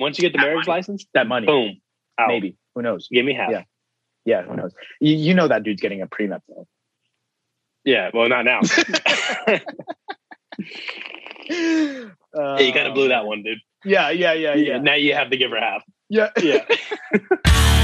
Once you get the That marriage money. license, That money, boom, out. maybe. Who knows? Give me half. Yeah. Yeah, who knows? You, you know that dude's getting a prenup though. Yeah, well, not now. Uh, yeah, you kind of blew that one, dude. Yeah, yeah, yeah, yeah, Now you have to give her half. yeah. Yeah.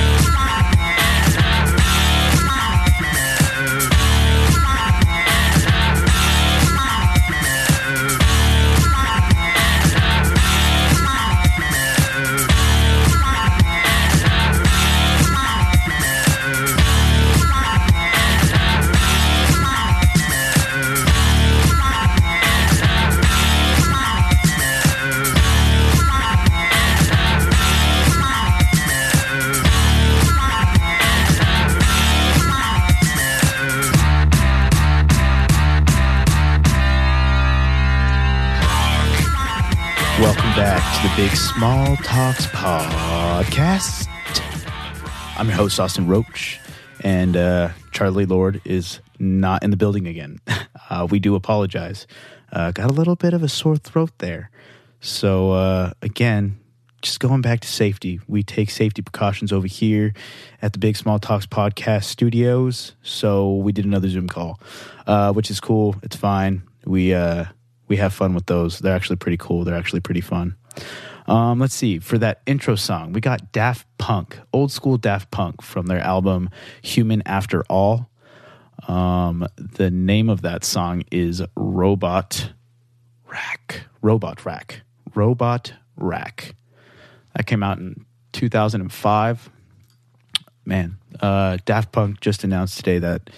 back to the Big Small Talks podcast. I'm your host, Austin Roach, and uh, Charlie Lord is not in the building again. Uh, we do apologize. Uh, got a little bit of a sore throat there. So, uh, again, just going back to safety. We take safety precautions over here at the Big Small Talks podcast studios. So, we did another Zoom call, uh, which is cool. It's fine. We, uh, we have fun with those. They're actually pretty cool. They're actually pretty fun. Um, let's see. For that intro song, we got Daft Punk, old school Daft Punk from their album Human After All. Um, the name of that song is Robot Rock. Robot Rock. Robot Rock. That came out in 2005. Man, uh, Daft Punk just announced today that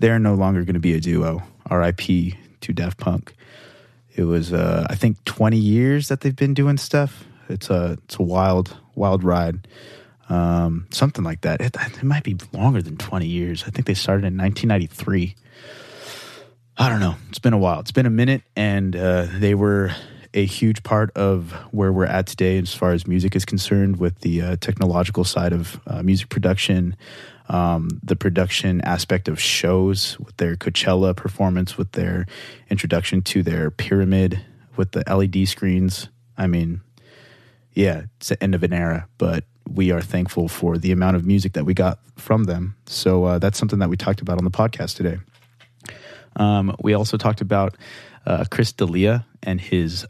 they're no longer going to be a duo. RIP to Daft Punk. It was, uh, I think, 20 years that they've been doing stuff. It's a, it's a wild, wild ride. Um, something like that. It, it might be longer than 20 years. I think they started in 1993. I don't know. It's been a while. It's been a minute, and uh, they were a huge part of where we're at today as far as music is concerned with the uh, technological side of uh, music production, um, the production aspect of shows with their Coachella performance, with their introduction to their pyramid with the LED screens. I mean, yeah, it's the end of an era, but we are thankful for the amount of music that we got from them. So uh, that's something that we talked about on the podcast today. Um, we also talked about uh, Chris D'Elia and his,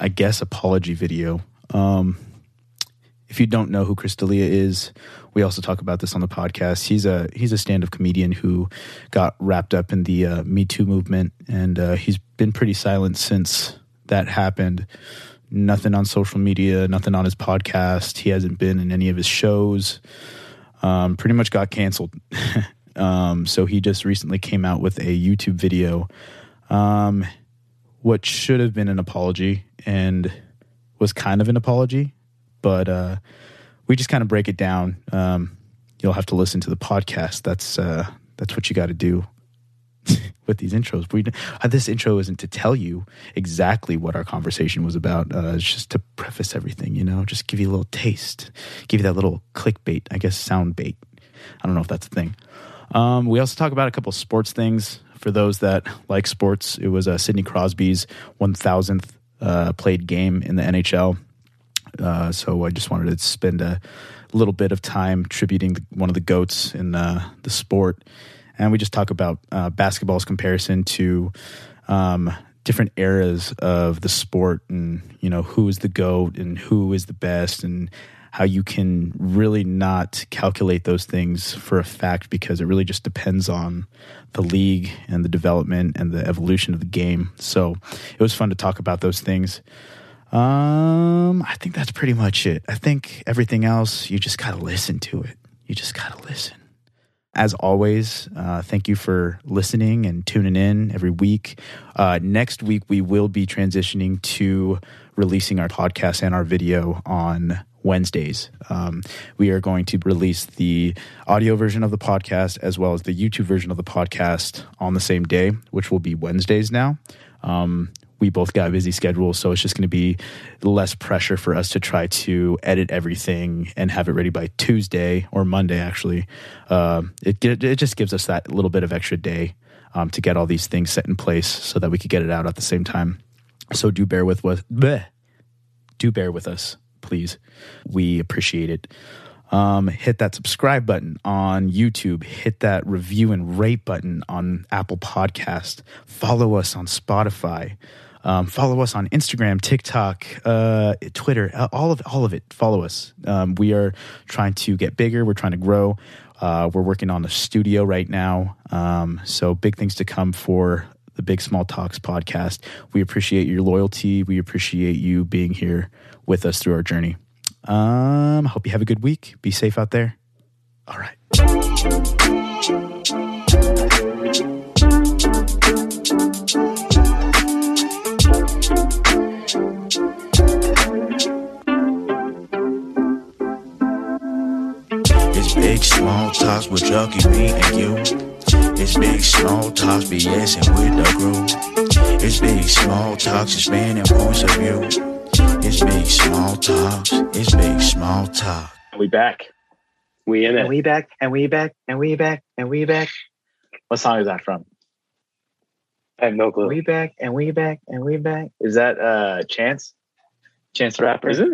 I guess, apology video. Um, if you don't know who Chris D'Elia is, we also talk about this on the podcast. He's a he's a stand up comedian who got wrapped up in the uh, Me Too movement, and uh, he's been pretty silent since that happened. Nothing on social media, nothing on his podcast. He hasn't been in any of his shows. Um, pretty much got canceled. um, so he just recently came out with a YouTube video, um, what should have been an apology and was kind of an apology, but uh, we just kind of break it down. Um, you'll have to listen to the podcast. That's uh, that's what you got to do with these intros. We uh, this intro isn't to tell you exactly what our conversation was about. Uh, it's just to preface everything, you know, just give you a little taste, give you that little clickbait, I guess, sound bait. I don't know if that's a thing. Um, we also talk about a couple sports things for those that like sports. It was uh, Sidney Crosby's 1000th uh, played game in the NHL. Uh, so I just wanted to spend a little bit of time tributing one of the goats in uh, the sport, and we just talk about uh, basketball's comparison to um, different eras of the sport, and you know who is the goat and who is the best, and how you can really not calculate those things for a fact because it really just depends on the league and the development and the evolution of the game. So it was fun to talk about those things. Um, I think that's pretty much it. I think everything else, you just gotta listen to it. You just gotta listen. As always, uh, thank you for listening and tuning in every week. Uh, next week, we will be transitioning to releasing our podcast and our video on Wednesdays. Um, we are going to release the audio version of the podcast as well as the YouTube version of the podcast on the same day, which will be Wednesdays now. Um, we both got busy schedules, so it's just going to be less pressure for us to try to edit everything and have it ready by Tuesday or Monday. Actually, uh, it it just gives us that little bit of extra day um, to get all these things set in place so that we could get it out at the same time. So do bear with. Bleh, do bear with us, please. We appreciate it. Um, hit that subscribe button on YouTube. Hit that review and rate button on Apple Podcast. Follow us on Spotify. Um, follow us on Instagram, TikTok, uh, Twitter, uh, all of all of it. Follow us. Um, we are trying to get bigger. We're trying to grow. Uh, we're working on a studio right now. Um, so big things to come for the Big Small Talks podcast. We appreciate your loyalty. We appreciate you being here with us through our journey. Um, I hope you have a good week. Be safe out there. All right. Big small talks with Chucky, me and you. It's big small talks, BSing with the crew. It's big small talks, expanding points of view. It's big small talks. It's big small talk. We back. We in And it. we back. And we back. And we back. And we back. What song is that from? I have no clue. We back. And we back. And we back. Is that uh Chance? Chance the rapper? Is it?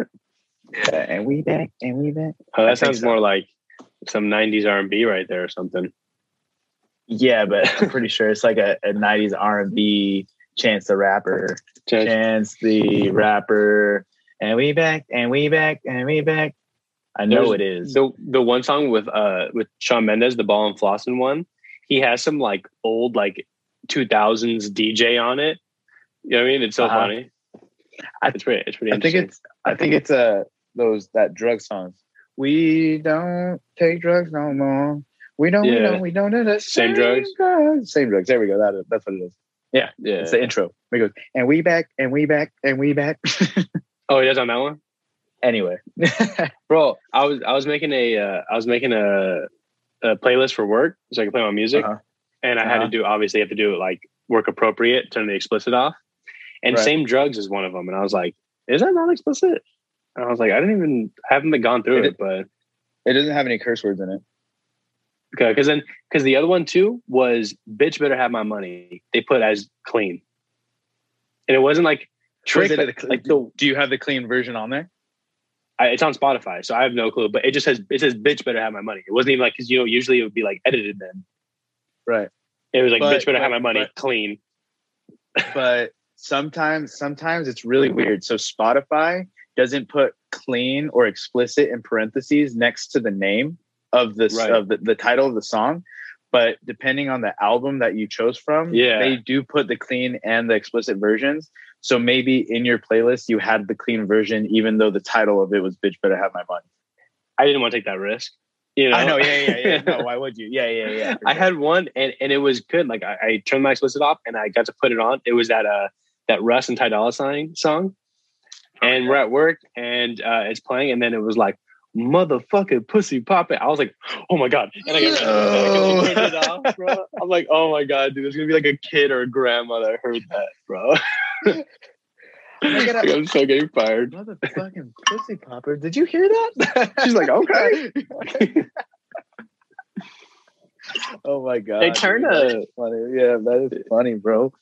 Yeah, and we back. And we back. Oh, that think sounds so. more like some '90s R&B right there or something. Yeah, but I'm pretty sure it's like a, a 90s R&B Chance the rapper. Chance- Chance the rapper. And we back. And we back. And we back. I know There's it is. The the one song with uh with Shawn Mendes, the Ball and Flossin one, he has some like old like 2000s DJ on it. You know what I mean? It's so Uh-huh. funny. I- it's pretty. It's pretty. I think it's I think it's uh those that drug songs. We don't take drugs no more. We don't. We don't. We don't do the Same drugs? drugs. Same drugs. There we go. That that's what it is. yeah. Yeah. It's the intro. We go and we back and we back and we back. Oh, he does on that one, anyway, bro. I was I was making a uh, I was making a, a playlist for work so I could play my music, Uh-huh. and I had Uh-huh. to do obviously have to do it like work appropriate, turn the explicit off, and Right. same drugs is one of them. And I was like, is that not explicit? And I was like, I didn't even I haven't been gone through It- it, but it doesn't have any curse words in it. Okay, because then because the other one too was bitch better have my money. They put as clean, and it wasn't like trick. Was Like, a- like the Do you have the clean version on there? I, it's on Spotify, so I have no clue. But it just says it says bitch better have my money. It wasn't even like because you know usually it would be like edited then. Right. It was like But- bitch better have my money but- clean. but sometimes sometimes it's really weird so spotify doesn't put clean or explicit in parentheses next to the name of the Right. of the, the title of the song but depending on the album that you chose from Yeah. they do put the clean and the explicit versions so maybe in your playlist you had the clean version even though the title of it was bitch better have my money I didn't want to take that risk. You know, i know yeah yeah yeah no why would you yeah yeah yeah I sure. had one and, and it was good. Like I, I turned my explicit off and I got to put it on. It was that uh that Russ and Ty Dolla Sign song. And we're at work and uh it's playing and then it was like motherfucking pussy popping. I was like, oh my god. And I got No. I turned it off, bro. I'm like, oh my god, dude, there's gonna be like a kid or a grandma that heard that, bro. I gotta- Like, I'm so getting fired. motherfucking pussy popper did you hear that She's like, okay. Oh my god! They turn dude, a- funny. Yeah, that is funny, bro.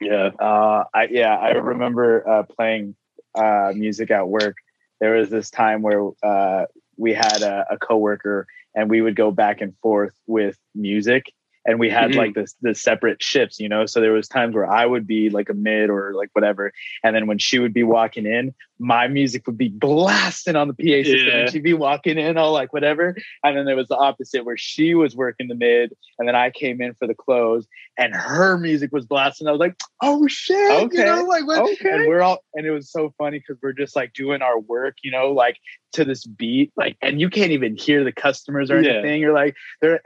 Yeah. Uh, I yeah, I remember uh, playing uh, music at work. There was this time where uh, we had a, a coworker, and we would go back and forth with music, and we had Mhm. like this the separate shifts, you know. So there was times where I would be like a mid or like whatever, and then when she would be walking in, my music would be blasting on the PA system, Yeah. and she'd be walking in all like whatever. And then there was the opposite where she was working the mid, and then I came in for the close, and her music was blasting. I was like, "Oh shit!" Okay. You know, like what? Okay. And we're all, and it was so funny because we're just like doing our work, you know, like to this beat, like, and you can't even hear the customers or Yeah. anything. You're like, they're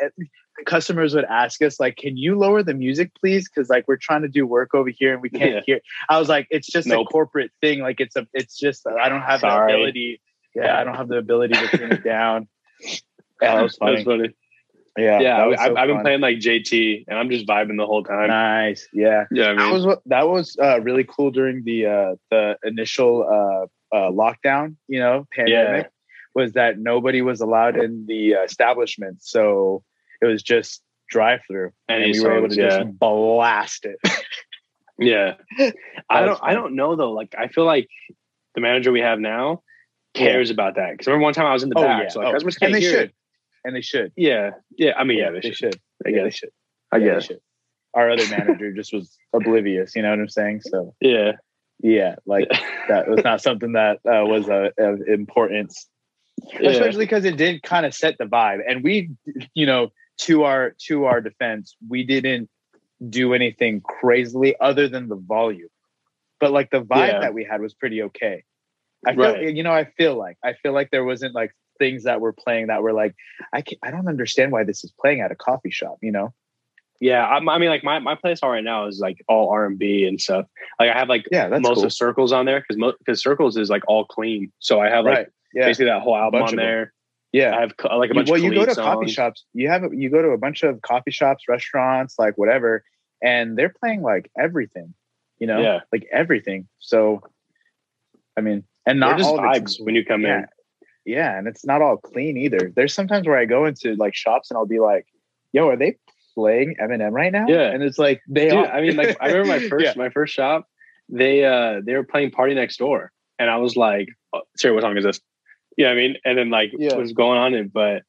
customers would ask us like can you lower the music please because like we're trying to do work over here and we can't Yeah. hear i was like it's just Nope. a corporate thing like it's a it's just i don't have Sorry. the ability yeah i don't have the ability to turn it down yeah that was funny That's funny. yeah Yeah, that was I, so I've been playing like JT and I'm just vibing the whole time. nice yeah Yeah, I that was that was uh, really cool during the uh, the initial uh, uh, lockdown. You know, pandemic was that nobody was allowed in the uh, establishment, so it was just drive through, Any and we were able to yeah. just blast it. yeah. I don't. I don't know though. Like, I feel like the manager we have now, cares about that. Because remember one time I was in the Oh, back, yeah. so like Oh, customers and can't they hear should. it. And they should. Yeah, yeah. I mean, yeah, they, they should. should. I Yeah, they should. I Yeah, they guess. should. Our other manager just was oblivious. You know what I'm saying? So Yeah. yeah, like that was not something that uh, was uh, of importance, yeah. especially because it did kind of set the vibe. And we, you know, to our to our defense, we didn't do anything crazily other than the volume, but like the vibe Yeah. that we had was pretty okay. I feel, Right. you know, I feel like I feel like there wasn't like things that were playing that were like I can, I don't understand why this is playing at a coffee shop. You know? Yeah, I, I mean, like my, my playlist right now is like all R and B and stuff. Like I have like Yeah, that's most cool. of Circles on there because because Circles is like all clean. So I have like right. Yeah. basically that whole album on there. Yeah. I have co- like a bunch well, of you go to Khalid coffee shops. You have you go to a bunch of coffee shops, restaurants, like whatever, and they're playing like everything. You know, Yeah, like everything. So, I mean, and not just all vibes when you come yeah, in. yeah, and it's not all clean either. There's sometimes where I go into like shops and I'll be like, "Yo, are they playing Eminem right now?" Yeah. and it's like they. Dude, are. I mean, like I remember my first Yeah. my first shop. They uh they were playing Party Next Door, and I was like, oh, "Sorry, what song is this?" Yeah, I mean, and then like Yeah. what was going on it, but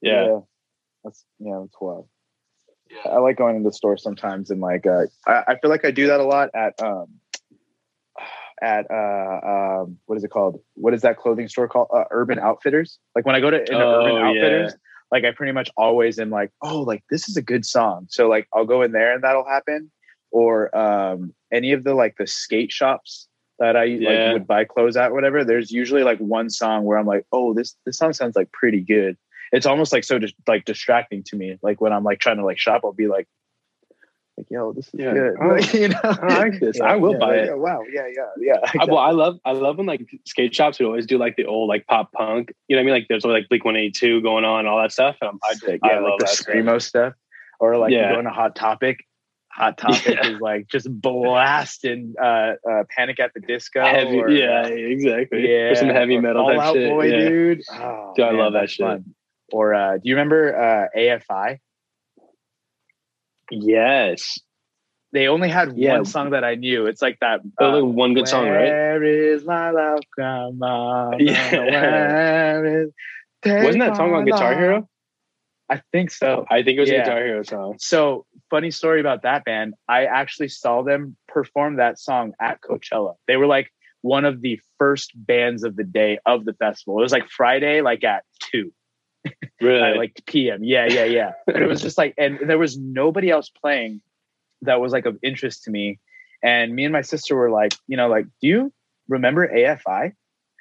yeah, that's yeah, that's wild. I like going into the store sometimes and like uh, I, I feel like I do that a lot at um at uh um what is it called? What is that clothing store called? Uh, Urban Outfitters. Like when I go to into Oh, Urban yeah. Outfitters, like I pretty much always am like, oh, like this is a good song. So like I'll go in there and that'll happen. Or um any of the like the skate shops that I Yeah. like would buy clothes at, whatever. There's usually like one song where I'm like, oh, this this song sounds like pretty good. It's almost like so dis- like distracting to me. Like when I'm like trying to like shop, I'll be like, like yo, this is Yeah. good. Oh, Like, you know, oh, I like this. Yeah, I will buy it. wow, yeah, yeah, yeah. I, well, I love I love when like skate shops would always do like the old like pop punk. You know what I mean? Like there's like Blink One Eighty Two going on, all that stuff. And I'm, I, Sick. I yeah, love like the screamo stuff, or like Yeah. you go into Hot Topic. Hot Topic Yeah. is like just blasting uh, uh, Panic at the Disco. Heavy, or, yeah, uh, exactly. yeah, Or some heavy or metal type Out shit. Boy, yeah. dude. Oh, Dude, I man, love that shit. fun. Or uh, do you remember uh, AFI? Yes, They only had Yeah. one song that I knew. It's like that. Oh, uh, like one good song, right? Where is my love, grandma? Yeah. Where is- Wasn't that song on Guitar. Hero? I think so. Oh, I think it was Yeah. a Guitar Hero song. So funny story about that band. I actually saw them perform that song at Coachella. They were like one of the first bands of the day of the festival. It was like Friday, like at two, Really? at like PM. Yeah, yeah, yeah. But it was just like, and there was nobody else playing that was like of interest to me. And me and my sister were like, you know, like, do you remember AFI?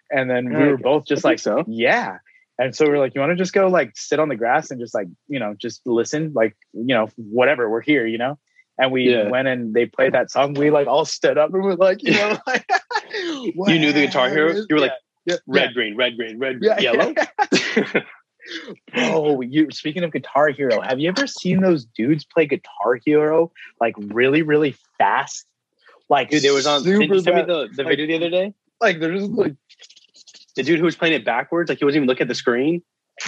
And then we oh, were both just like, so. yeah. And so we're like, you want to just go like sit on the grass and just like, you know, just listen, like, you know, whatever, we're here, you know? And we Yeah. went and they played that song. We like all stood up and we're like, you know, like, You knew the Guitar Hero? You were like, yeah, red, green, red, green, red, yeah, yellow. oh, you speaking of Guitar Hero, have you ever seen those dudes play Guitar Hero like really, really fast? Like, Dude, there was on. Did you send me the, the Like- video the other day? like they're just like The dude who was playing it backwards, like he wasn't even looking at the screen.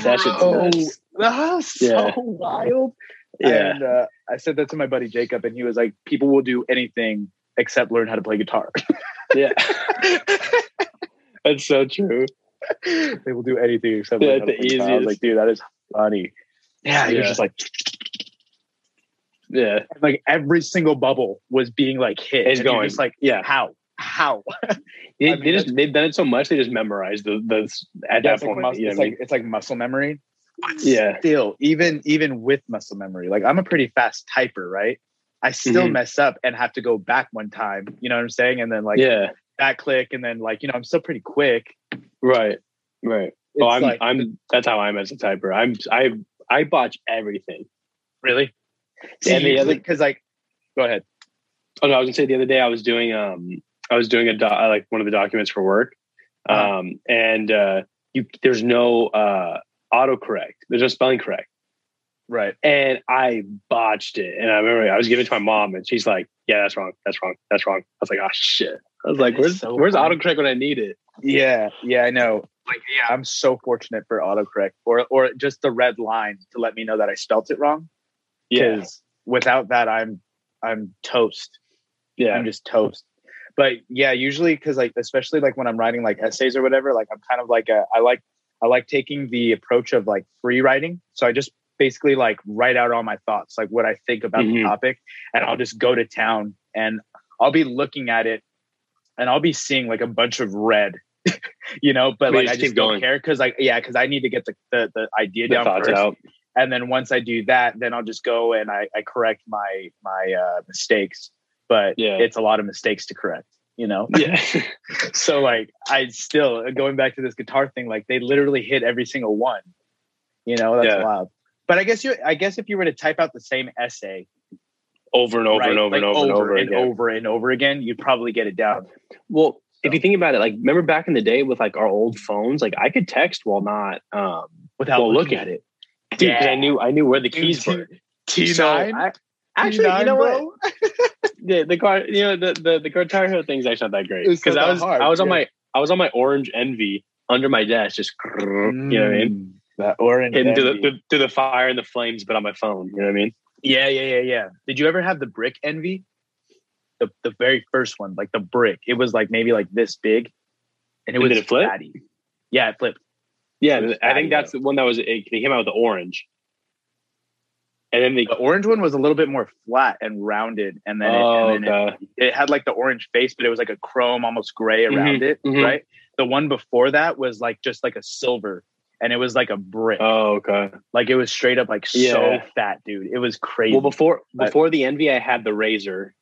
That shit's bro, nuts. that's so Yeah. wild. Yeah, And uh, I said that to my buddy Jacob, and he was like, "People will do anything except learn how to play guitar. yeah. That's so true. they will do anything except Yeah, how to the play guitar." I was like, "Dude, that is funny." Yeah, you're Yeah. just like, Yeah, like every single bubble was being like hit. It's and going. just like, yeah. how, how? They, I mean, they just they've done it so much they just memorized the the at Yeah, that it's like, point. mus- you know it's what I like it's like muscle memory. mean? yeah, Still, even even with muscle memory, like I'm a pretty fast typer, right? I still Mhm. mess up and have to go back one time. You know what I'm saying? And then like yeah, that click, and then like you know I'm still pretty quick. right, right. Oh, I'm like- I'm that's how I'm as a typer. I'm I I botch everything. really. And the other- because like, go ahead. Oh no, I was gonna say the other day I was doing um I was doing a doc, like one of the documents for work, Uh-huh. um and uh you there's no uh autocorrect. There's no spelling correct, Right. and I botched it. And I remember I was giving it to my mom, and she's like, "Yeah, that's wrong. That's wrong. That's wrong." I was like, "Oh shit." I was like, That is "Where's so where's funny. autocorrect when I need it?" Yeah. Yeah. I know. Like, yeah, I'm so fortunate for autocorrect or or just the red line to let me know that I spelt it wrong. Yeah, Because without that, I'm I'm toast. yeah, I'm just toast. But yeah, usually because like especially like when I'm writing like essays or whatever, like I'm kind of like a I like I like taking the approach of like free writing. So I just basically like write out all my thoughts, like what I think about Mhm. the topic, and I'll just go to town and I'll be looking at it and I'll be seeing like a bunch of red. you know, but like I just don't going. care because like yeah, because I need to get the, the the idea The down first out. and then once I do that, then I'll just go and I, I correct my my uh, mistakes. But Yeah. it's a lot of mistakes to correct, you know. Yeah. so like I still going back to this guitar thing, like they literally hit every single one. You know, that's Yeah. wild. But I guess you I guess if you were to type out the same essay over and over right, and over like and over and over and again. over and over again, you'd probably get it down. Well, if you think about it, like remember back in the day with like our old phones, like I could text while not um Without while looking looking at it. Dude, 'cause I knew I knew where the keys were. T So nine. I, actually, you know what? The the car, you know, the the the Guitar Hero thing's actually not that great because I was hard, I was on yeah. my I was on my Orange Envy under my desk, just you know what I mean, Mm, That orange. hitting through the, through, the fire and the flames, but on my phone. You know what I mean? Yeah, yeah, yeah, yeah. Did you ever have the brick envy? The the very first one, like the brick. It was like maybe like this big, and it And was did it flip? fatty. Yeah, it flipped. Yeah, It I think that's the one that was it, they came out with the orange, and then they The orange one was a little bit more flat and rounded, and then, oh it, and then okay. it, it had like the orange face, but it was like a chrome, almost gray around it, mhm. right? The one before that was like just like a silver, and it was like a brick. oh okay. like it was straight up like so fat, dude. It was crazy. Well, before But- before the Envy, I had the Razor,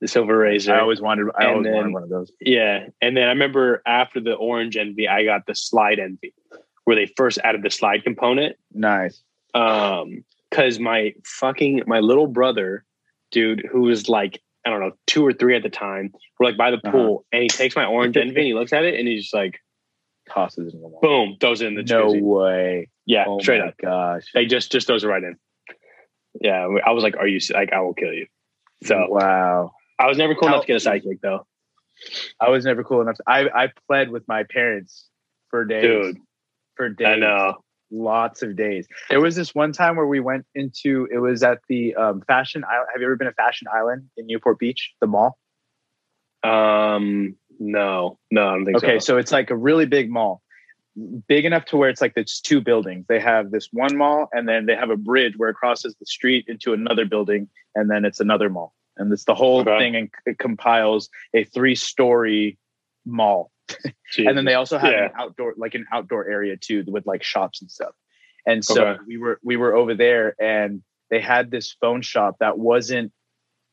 the silver Razor. I always wanted. I And always then- wanted one of those. Yeah, and then I remember after the Orange Envy, I got the Slide Envy, where they first added the slide component. Nice. Um, because my fucking my little brother, dude, who was like I don't know two or three at the time, we're like by the Uh-huh. pool, and he takes my Orange Envy and he looks at it and he's just like, Tosses it in the wall. boom, throws it in the No jacuzzi. way. Yeah, Oh straight my up. gosh. they just just throws it right in. Yeah, I was like, are you like I will kill you. So wow. I was never cool How- enough to get a sidekick though, I was never cool enough. I I pled with my parents for days. dude. For days. I know. Lots of days. There was this one time where we went into it was at the um, Fashion Island. Have you ever been to Fashion Island in Newport Beach, the mall? Um, no, no, I don't think Okay, so. so it's like a really big mall. Big enough to where it's like there's two buildings. They have this one mall and then they have a bridge where it crosses the street into another building and then it's another mall. And it's the whole Okay. thing and it compiles a three-story mall. and then they also have Yeah. an outdoor like an outdoor area too with like shops and stuff. And so Okay. we were we were over there and they had this phone shop that wasn't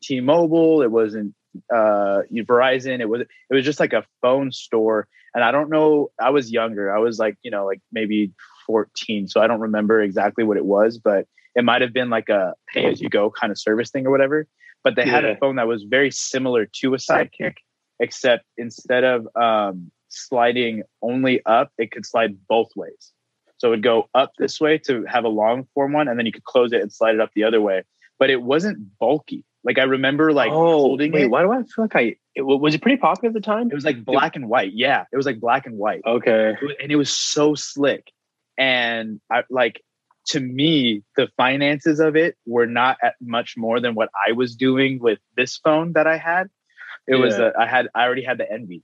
t-mobile it wasn't uh verizon it was it was just like a phone store. And i don't know i was younger i was like you know like maybe 14 so i don't remember exactly what it was but it might have been like a pay as you go kind of service thing or whatever. But they had a phone that was very similar to a sidekick except instead of um, sliding only up, it could slide both ways. So it would go up this way to have a long form one, and then you could close it and slide it up the other way. But it wasn't bulky. Like I remember, like oh, holding wait, it. why do I feel like I it, was it pretty popular at the time? It was like black and white. Yeah, it was like black and white, Okay, and it was so slick. And I like to me, the finances of it were not at much more than what I was doing with this phone that I had. It was Yeah. uh, I had I already had the envy.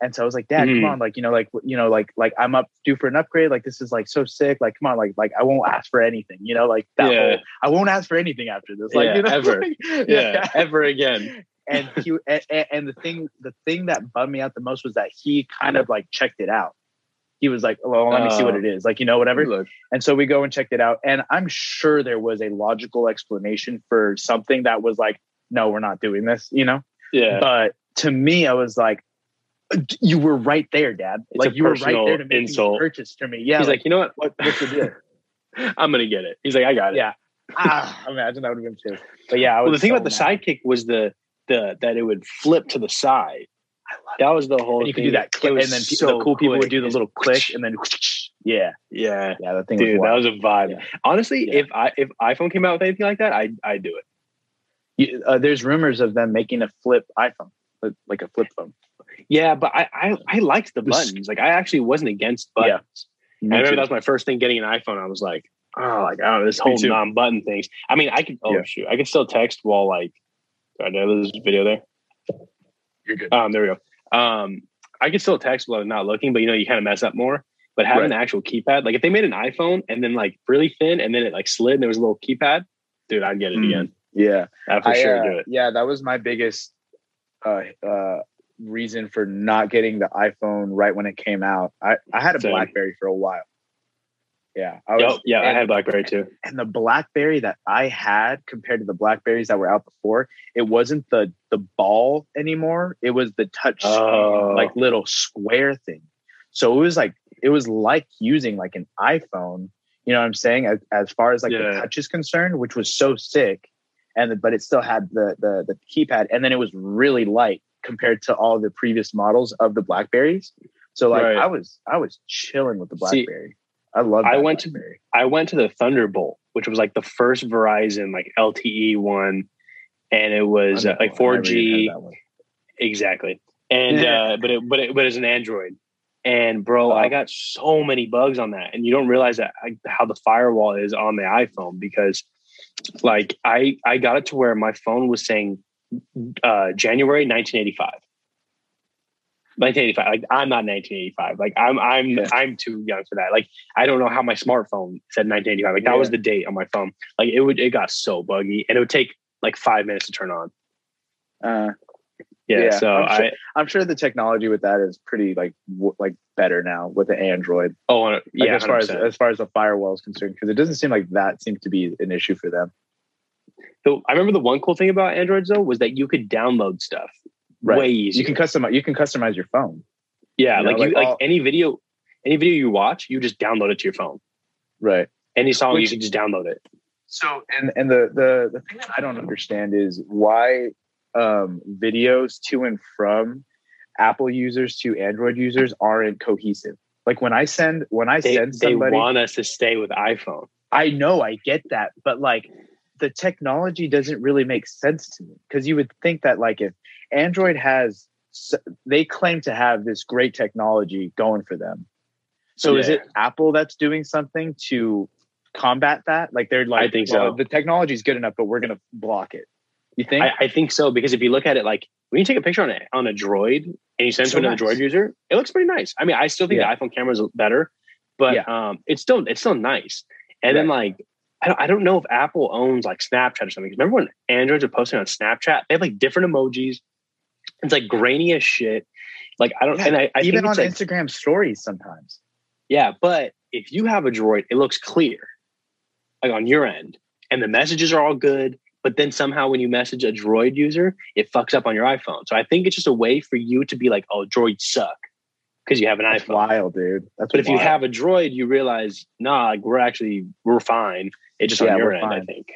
And so I was like, Dad, Mhm. come on, like you know, like you know, like like I'm up due for an upgrade. Like this is like so sick. Like come on, like like I won't ask for anything. You know, like that. Yeah. Whole, I won't ask for anything after this. Like Yeah, you know, ever. like, yeah, ever again. and he and, and the thing the thing that bummed me out the most was that he kind of like checked it out. He was like, "Well, let me see what Oh. it is." Like you know, whatever. Look, And so we go and checked it out, and I'm sure there was a logical explanation for something that was like, "No, we're not doing this," you know. Yeah, But to me, I was like, "You were right there, Dad. It's like you were right there to make insult. purchase to me." Yeah, he's like, you know what? "What? What's the deal?" I'm gonna get it. He's like, I got it. Yeah. ah, imagine that would have been too. But yeah, I Well, the thing so about the mad. sidekick was the the that it would flip to the side. That was the whole. and you could do that click, and then so the cool people would do the little click, and then yeah, Yeah, yeah, that thing dude, that was was a vibe. Yeah. Honestly, Yeah. if I if iPhone came out with anything like that, I I do it. You- uh, there's rumors of them making a flip iPhone, like- a flip phone. Yeah, but I I, I liked the buttons. Like I actually wasn't against buttons. Yeah, I remember that was my first thing getting an iPhone. I was like, oh, like oh, this whole too. non-button things. I mean, I could. Oh Yeah. shoot, I could still text while like. Did I lose video there? You're good. Um, there we go. Um, I could still text while I'm not looking, but you know, you kind of mess up more. But having Right. the actual keypad, like if they made an iPhone and then like really thin and then it like slid and there was a little keypad, dude, I'd get it Mm. again. Yeah. I'd for I, sure uh, do it. Yeah, that was my biggest uh, uh, reason for not getting the iPhone right when it came out. I, I had a Same. BlackBerry for a while. Yeah, I was. Yep, yeah, I had BlackBerry too. and the BlackBerry that I had compared to the Blackberries that were out before, it wasn't the the ball anymore. It was the touch screen, Oh. like little square thing. So it was like it was like using like an iPhone. You know what I'm saying? As, as far as like the touch is concerned, which was so sick, and but it still had the the the keypad, and then it was really light compared to all the previous models of the Blackberries. So like Right. I was I was chilling with the See, BlackBerry. I love. I went to- BlackBerry. I went to the Thunderbolt, which was like the first Verizon like LTE one, and it was uh, like four G had that one. exactly. And Yeah. uh, but it but it but it's an Android, and bro, Oh. I got so many bugs on that, and you don't realize that I, how the firewall is on the iPhone because like I I got it to where my phone was saying uh, January 1985. 1985. Like I'm not 1985. Like I'm I'm Yeah. I'm too young for that. Like I don't know how my smartphone said 1985. Like that was the date on my phone. Like it would it got so buggy and it would take like five minutes to turn on. Uh, Yeah. Yeah, so I'm sure- I I'm sure the technology with that is pretty like w- like better now with the Android. oh Like, yeah as far as 100%. as far as the firewall is concerned, because it doesn't seem like that seems to be an issue for them. So I remember the one cool thing about Androids though was that you could download stuff way easier. You can customize. You can customize your phone. yeah, you know, like you like like all- any video, any video you watch, you just download it to your phone. Right. Any song Which- you can just download it. So and and the the the thing that I don't understand is why um videos to and from Apple users to Android users aren't cohesive. Like when I send when I They, send they somebody, want us to stay with iPhone. I know I get that, but like the technology doesn't really make sense to me because you would think that like if Android has they claim to have this great technology going for them. So is it Apple that's doing something to combat that? Like they're like I think well, so. the technology is good enough, but we're gonna block it. You think? I, I think so because if you look at it like when you take a picture on a on a droid and you send it So to another nice. droid user, it looks pretty nice. I mean, I still think Yeah. the iPhone camera is better, but um, it's still it's still nice. And then like I don't, I don't know if Apple owns like Snapchat or something. Remember when Androids are posting on Snapchat? They have like different emojis. It's like grainy as shit. Like I don't, Yeah, and I, I Even think on it's like, Instagram stories sometimes. yeah, but if you have a droid, it looks clear, like on your end, and the messages are all good. But then somehow when you message a droid user, it fucks up on your iPhone. So I think it's just a way for you to be like, oh, droids suck because you have an That's iPhone. wild, dude. That's But if you have a droid, you realize, nah, like we're actually we're fine. It's just Yeah, on your end, I think.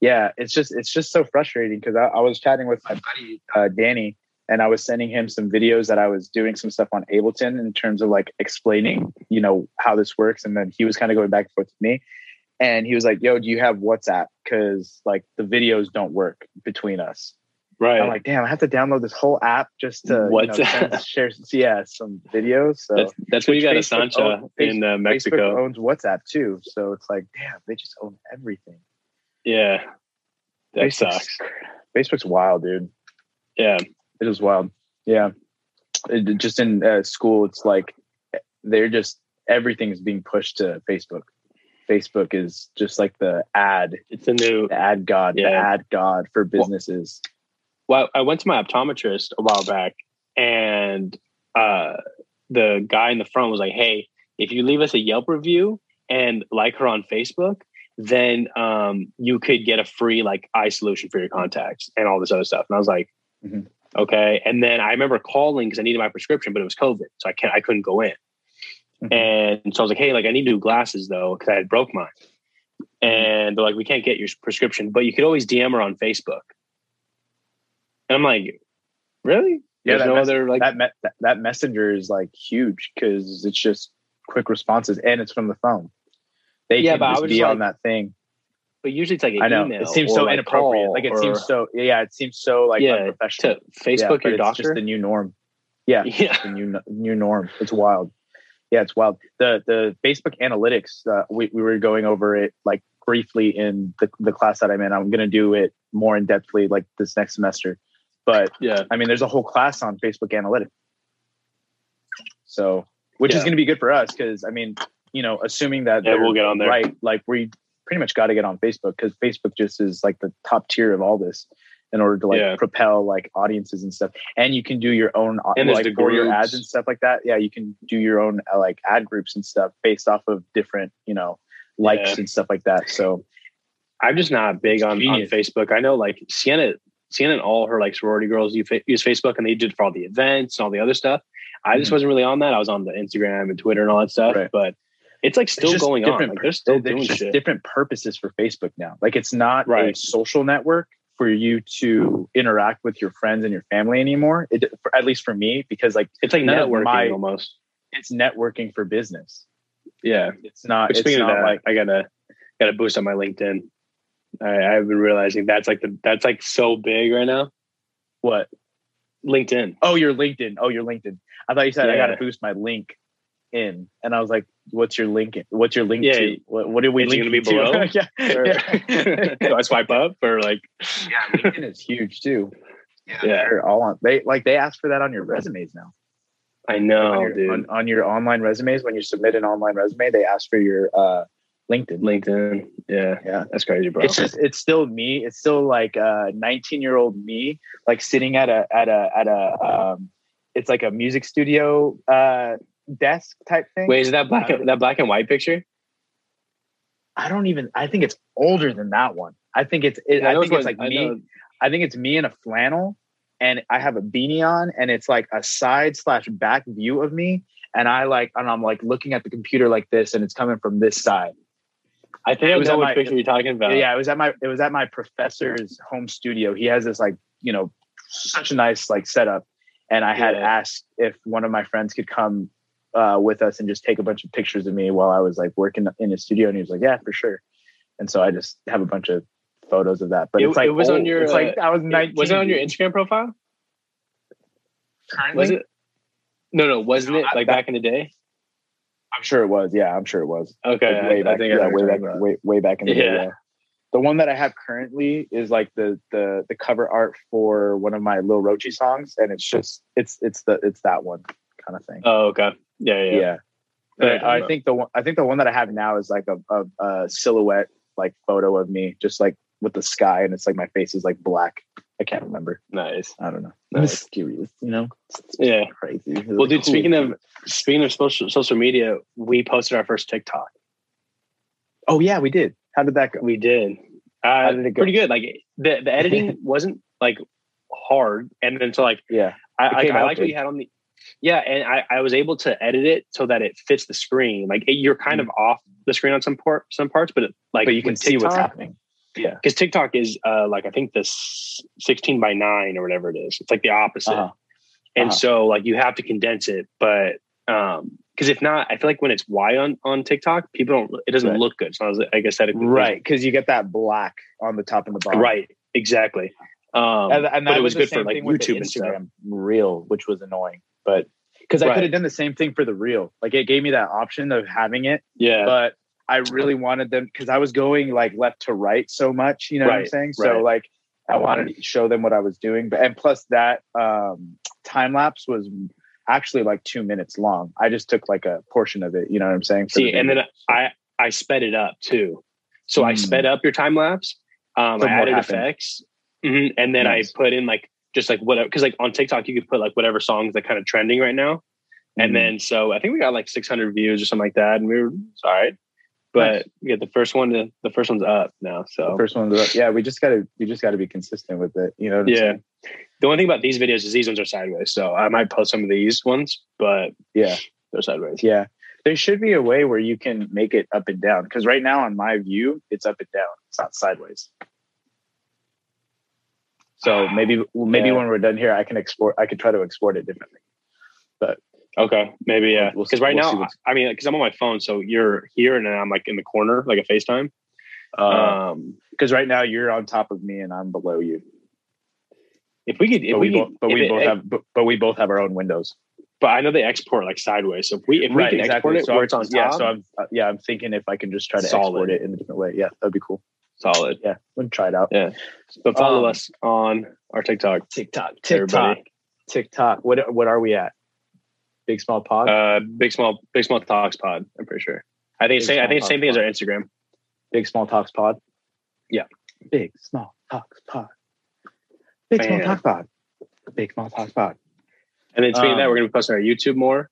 yeah it's just it's just so frustrating because I, I was chatting with my buddy uh, danny and i was sending him some videos that i was doing some stuff on ableton in terms of like explaining you know how this works and then he was kind of going back and forth with me and he was like yo do you have whatsapp because like the videos don't work between us Right. i'm like damn i have to download this whole app just to you know, send, share yeah some videos so that's that's what you got a Facebook Sancha own- in uh, Facebook owns whatsapp too so it's like damn they just own everything Yeah. That Facebook's- sucks. facebook's wild dude Yeah. It is wild. Yeah. It- just in uh, school, it's like they're just everything's being pushed to Facebook. Facebook is just like the ad, It's a new ad god, the ad god for businesses. well, I went to my optometrist a while back, and uh, the guy in the front was like, "Hey, if you leave us a Yelp review and like her on Facebook, then um, you could get a free like eye solution for your contacts and all this other stuff." And I was like, Mhm. "Okay." And then I remember calling because I needed my prescription, but it was COVID, so I can't, I couldn't go in. Mhm. And so I was like, "Hey, like I need new glasses though because I had broke mine." And they're like, "We can't get your prescription, but you could always DM her on Facebook." And I'm like, "Really? Yeah, There's no mess- other like." that, me- that that messenger is like huge because it's just quick responses and it's from the phone. They Yeah, can but I just be on that thing. but usually it's like an I know email. it seems so like, inappropriate. Like it or- seems so yeah, it seems so like yeah unprofessional. to Facebook Yeah, your it's doctor. just the new norm. Yeah, yeah, the new new norm. It's wild. Yeah, it's wild. The the Facebook analytics. Uh, we we were going over it like briefly in the the class that I'm in. I'm going to do it more in depthly like this next semester. But Yeah. I mean, there's a whole class on Facebook analytics. So, which is going to be good for us because I mean, you know, assuming that Yeah, we'll get on there. right, like we pretty much got to get on Facebook because Facebook just is like the top tier of all this in order to like Yeah. propel like audiences and stuff. And you can do your own uh, And like for your ads and stuff like that. Yeah, you can do your own uh, like ad groups and stuff based off of different, you know, likes Yeah. and stuff like that. So I'm just not big on, on. Facebook. I know like Sienna, Sienna and all her like sorority girls use, Facebook and they did for all the events and all the other stuff. I just Mhm. wasn't really on that. I was on the Instagram and Twitter and all that stuff, Right. but it's like still just going on. Like they're still doing just shit. different purposes for Facebook now. Like it's not a social network for you to interact with your friends and your family anymore. It, for, at least for me, because like It's like networking my- almost. it's networking for business. Yeah. It's not. But It's speaking of that, like I gotta gotta boost on my LinkedIn. I, I've been realizing that's like the that's like so big right now. what. LinkedIn. Oh, your LinkedIn. Oh, your LinkedIn. I thought you said I got to boost my link in, and I was like, "What's your link? In? What's your link Yeah. to? What, what did we Is it gonna be to?" below? yeah. Or- yeah. Do I swipe up or like yeah, LinkedIn is huge too. Yeah. they're all on. They like they ask for that on your resumes now. I know, on, your, dude. on, on your online resumes, when you submit an online resume, they ask for your uh, LinkedIn. LinkedIn. Yeah. Yeah. That's crazy, bro. It's just it's still me. It's still like uh 19 year old me, like sitting at a at a at a um it's like a music studio uh desk type thing. Wait, is that black and, that black and white picture? I don't even I think it's older than that one. I think it's it, I, know think it's like I me. know- I think it's me in a flannel and I have a beanie on and it's like a side slash back view of me. And I like and I'm like looking at the computer like this and it's coming from this side. I think it was know at what my- picture you're talking about. yeah, it was at my it was at my professor's home studio. He has this like, you know, such a nice like setup. And I had Yeah. asked if one of my friends could come uh, with us and just take a bunch of pictures of me while I was like working in his studio. And he was like, Yeah, for sure. And so I just have a bunch of photos of that. But It- it's like it was on your, it's like I was It- 19. was it on your Instagram profile? currently? Was it? No, no, wasn't No, it I- like back in the day? I'm sure it was. Yeah, I'm sure it was. Okay, Like, I, way I back, think I yeah, know what way back, way, way back in the day. Yeah. Yeah. The one that I have currently is like the the the cover art for one of my Lil Rochi songs, and it's just it's it's the it's that one kind of thing. Oh, okay. Yeah, yeah. yeah. But Yeah, I think the one I think the one that I have now is like a, a, a silhouette like photo of me, just like with the sky, and it's like my face is like black. I can't remember. Nice. I don't know. Nice. It's mysterious, you know. It's, it's Yeah. crazy. It Well, was dude, cool. speaking of speaking of social social media, we posted our first TikTok. oh yeah, we did. How did that go? We did. Uh, How did it go? Pretty good. Like the the editing wasn't like hard, and then so like Yeah, I, I, I liked what you had on the. Yeah, and I, I was able to edit it so that it fits the screen. Like it, you're kind of off the screen on some part some parts, but it, like Mm. but you can with see what's happening. Yeah. because TikTok is uh like I think this 16 by 9 or whatever it is. It's like the opposite. Uh-huh. And Uh-huh. so like you have to condense it, but um because if not, I feel like when it's wide on on TikTok, people don't it doesn't Right. look good. So I was like aesthetically Right, because you get that black on the top and the bottom. Right. Exactly. Um and, and but that it was the good for like thing with the YouTube and stuff. Instagram reel, which was annoying. But because I Right. could have done the same thing for the reel, like it gave me that option of having it, Yeah. but I really wanted them because I was going like left to right so much. You know what I'm Right, saying? So like I wanted to show them what I was doing, but and plus that um, time lapse was actually like two minutes long. I just took like a portion of it. You know what I'm saying? See, the and then. I I sped it up too. So I Mm. sped up your time lapse. Um, So I added happened? effects, Mhm. and then Nice. I put in like just like whatever because like on TikTok you could put like whatever songs that kind of trending right now, and Mhm. then so I think we got like 600 views or something like that, and we were all right. But Nice. yeah, the first one to the first one's up now. the So first one, yeah, we just gotta we just gotta be consistent with it. You know? What I'm yeah, saying? the only thing about these videos is these ones are sideways. So I might post some of these ones, but yeah. they're sideways. Yeah. There should be a way where you can make it up and down. Because right now on my view, it's up and down. It's not sideways. So maybe maybe Yeah. when we're done here, I can export I could try to export it differently. But okay, maybe yeah. We'll- Because right we'll now, I mean, because I'm on my phone, so you're here and then I'm like in the corner, like a FaceTime. Um, because right now you're on top of me and I'm below you. if we could, if But we, we, both but we it- both have but, but we both have our own windows. but I know they export like sideways. So if we, if we can export it So where I'm- it's on top, yeah, so I'm uh, yeah, I'm thinking if I can just try to Solid. export it in a different way. Yeah, that'd be cool. Solid. Yeah, we'll try it out. Yeah, but follow Um, us on our TikTok. TikTok, Everybody. TikTok, TikTok. What what are we at? Big small pod. Uh, big small, big small talks pod. I'm pretty sure. I think Big same. I think it's same thing as our Instagram. Big small talks pod. Yeah. Big small talks pod. Big small Bam. talks pod. Big small talks pod. And then speaking of that, Um, we're gonna be posting our YouTube more.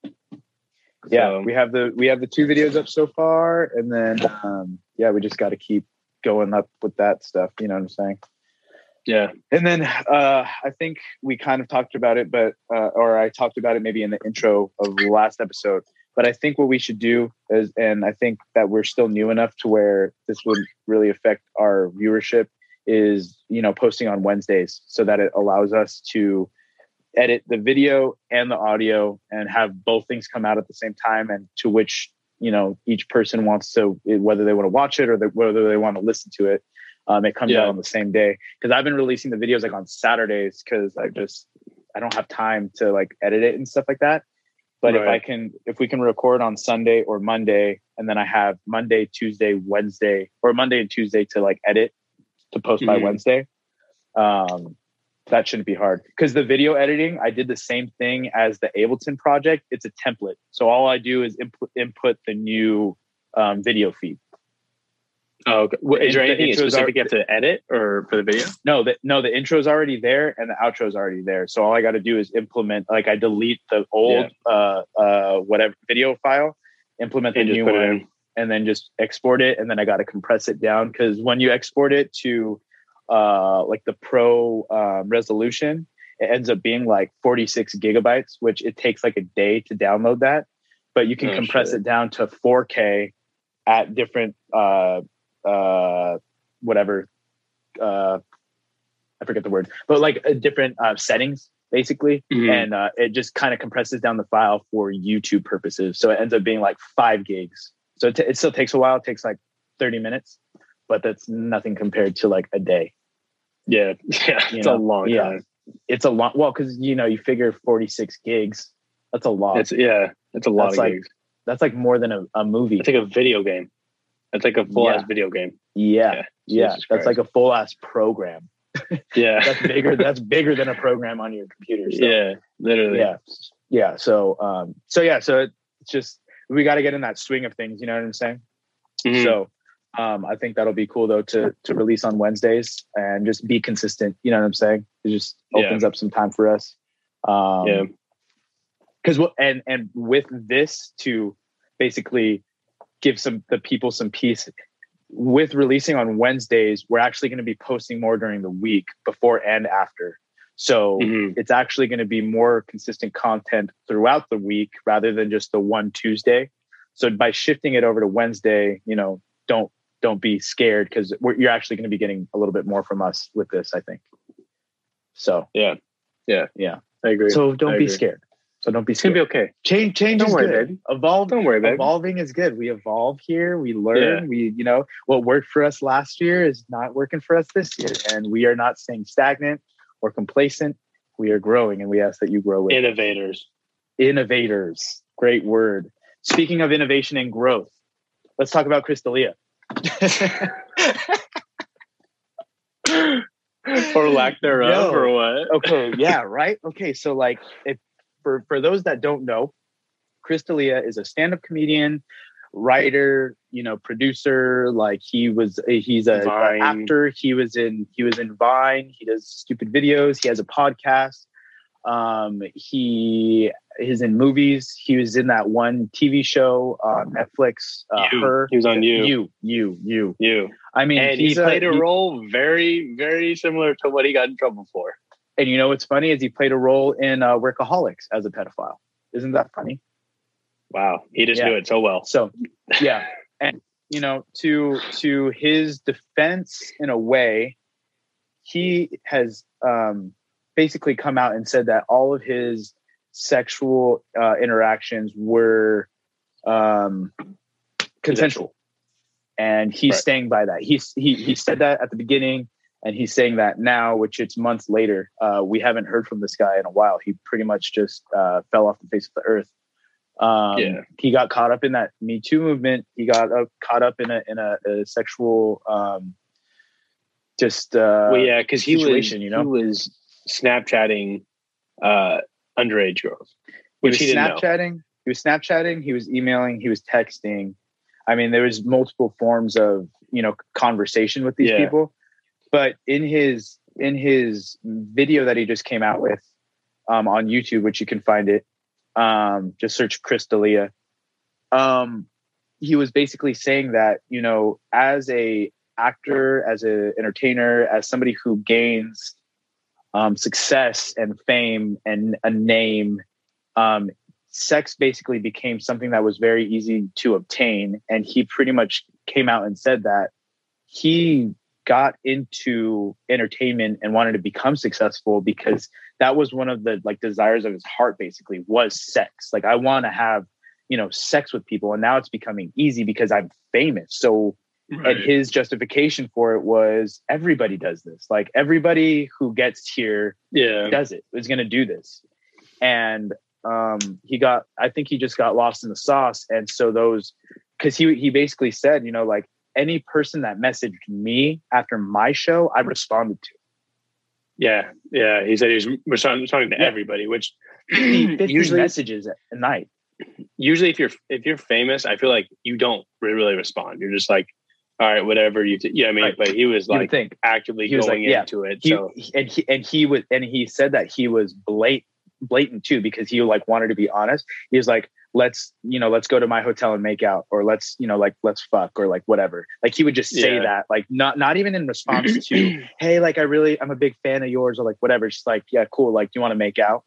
Yeah, So- we have the we have the two videos up so far, and then um, yeah, we just got to keep going up with that stuff. You know what I'm saying? Yeah, And then uh, I think we kind of talked about it, but uh, or I talked about it maybe in the intro of the last episode. But I think what we should do is, and I think that we're still new enough to where this would really affect our viewership, is you know posting on Wednesdays so that it allows us to edit the video and the audio and have both things come out at the same time, and to which you know each person wants to whether they want to watch it or they, whether they want to listen to it. Um, it comes Yeah. out on the same day because I've been releasing the videos like on Saturdays because I just I don't have time to like edit it and stuff like that. But if I can, if we can record on Sunday or Monday, and then I have Monday, Tuesday, Wednesday, or Monday and Tuesday to like edit to post by Mhm. Wednesday, um, that shouldn't be hard. Because the video editing, I did the same thing as the Ableton project. It's a template, so all I do is input, input the new um, video feed. Oh, okay. Wh- Is there The anything are- specific you have to edit or for the video? No, the no, the intro is already there and the outro is already there. So all I got to do is implement. Like I delete the old uh uh whatever video file, implement the And just new one, and then just export it. And then I got to compress it down because when you export it to uh like the pro um, resolution, it ends up being like 46 gigabytes, which it takes like a day to download that. But you can Oh, compress shit. it down to 4K at different uh uh whatever uh I forget the word, but like uh, different uh, settings basically, Mhm. and uh, it just kind of compresses down the file for YouTube purposes. So it ends up being like five gigs. So it, t- it still takes a while. It takes like thirty minutes, but that's nothing compared to like a day. Yeah, yeah, You it's know, a long yeah. time. It's a lot. Well, because you know you figure forty six gigs. That's a lot. It's yeah, it's a lot That's of like- gigs. that's like more than a, a movie. It's like a video game. It's like a full ass video game. yeah, Yeah, yeah. That's like a full ass program. Yeah, That's bigger. that's bigger than a program on your computer. So. yeah, literally. yeah yeah so um so yeah so it's just we got to get in that swing of things you know what i'm saying Mhm. so um i think that'll be cool though to to release on wednesdays and just be consistent. You know what i'm saying? It just Yeah. opens up some time for us. Um yeah, because what and and with this to basically give some the people some peace with releasing on wednesdays we're actually going to be posting more during the week before and after. So Mhm. it's actually going to be more consistent content throughout the week rather than just the one tuesday. So by shifting it over to wednesday you know don't don't be scared because you're actually going to be getting a little bit more from us with this i think so Yeah. Yeah. yeah I agree. so don't I be agree. scared so don't be it's gonna be okay. change change Don't is worry, good baby. evolve Don't worry, baby. evolving is good we evolve here we learn Yeah. we you know what worked for us last year is not working for us this year and we are not staying stagnant or complacent we are growing and we ask that you grow with. Innovators. innovators great word speaking of innovation and growth let's talk about Chris D'Elia or lack thereof, Yo. or what? okay yeah right okay so like if for for those that don't know Chris D'Elia is a stand-up comedian writer you know producer like he was he's a, Vine. actor he was in he was in vine he does stupid videos he has a podcast um he is in movies he was in that one tv show on netflix uh, her He was on You. you you you You i mean and he played a, he- role very, very similar to what he got in trouble for. And you know what's funny is he played a role in uh, Workaholics as a pedophile. Isn't that funny? Wow, he just Yeah. knew it so well. So, yeah, and you know, to to his defense, in a way, he has um, basically come out and said that all of his sexual uh, interactions were um, consensual, and he's Right. staying by that. He's he he said that at the beginning, and he's saying that now, which it's months later. Uh, we haven't heard from this guy in a while. He pretty much just uh, fell off the face of the earth. Um, Yeah. he got caught up in that Me Too movement. He got uh, caught up in a in a, a sexual um, just uh well, yeah, because he was situation, you know? he was Snapchatting uh, underage girls, he which was he didn't know. snapchatting he was snapchatting he was emailing he was texting i mean there was multiple forms of you know conversation with these Yeah. people but in his in his video that he just came out with um, on youtube which you can find it um, just search chris D'Elia. um, he was basically saying that you know as a actor as a entertainer as somebody who gains um, success and fame and a name um, sex basically became something that was very easy to obtain. And he pretty much came out and said that he got into entertainment and wanted to become successful because that was one of the like desires of his heart basically was sex. Like i want to have you know sex with people. And now it's becoming easy because i'm famous. So and his justification for it was everybody does this. Like everybody who gets here yeah, does it is going to do this. And um he got i think he just got lost in the sauce. And so those because he he basically said you know like any person that messaged me after my show i responded to. Yeah, yeah. He said he was responding, to Yeah. everybody, which usually messages at night. usually if you're if you're famous, I feel like you don't really respond. You're just like, all right, whatever you, t-. yeah. I mean, Right. but he was like think actively He was going like, yeah, into it. he, so and he and he was and he said that he was blatant blatant too because he like wanted to be honest he was like let's you know let's go to my hotel and make out or let's you know like let's fuck or like whatever like he would just say Yeah. that like not not even in response to hey like i really i'm a big fan of yours or like whatever it's just like yeah cool like do you want to make out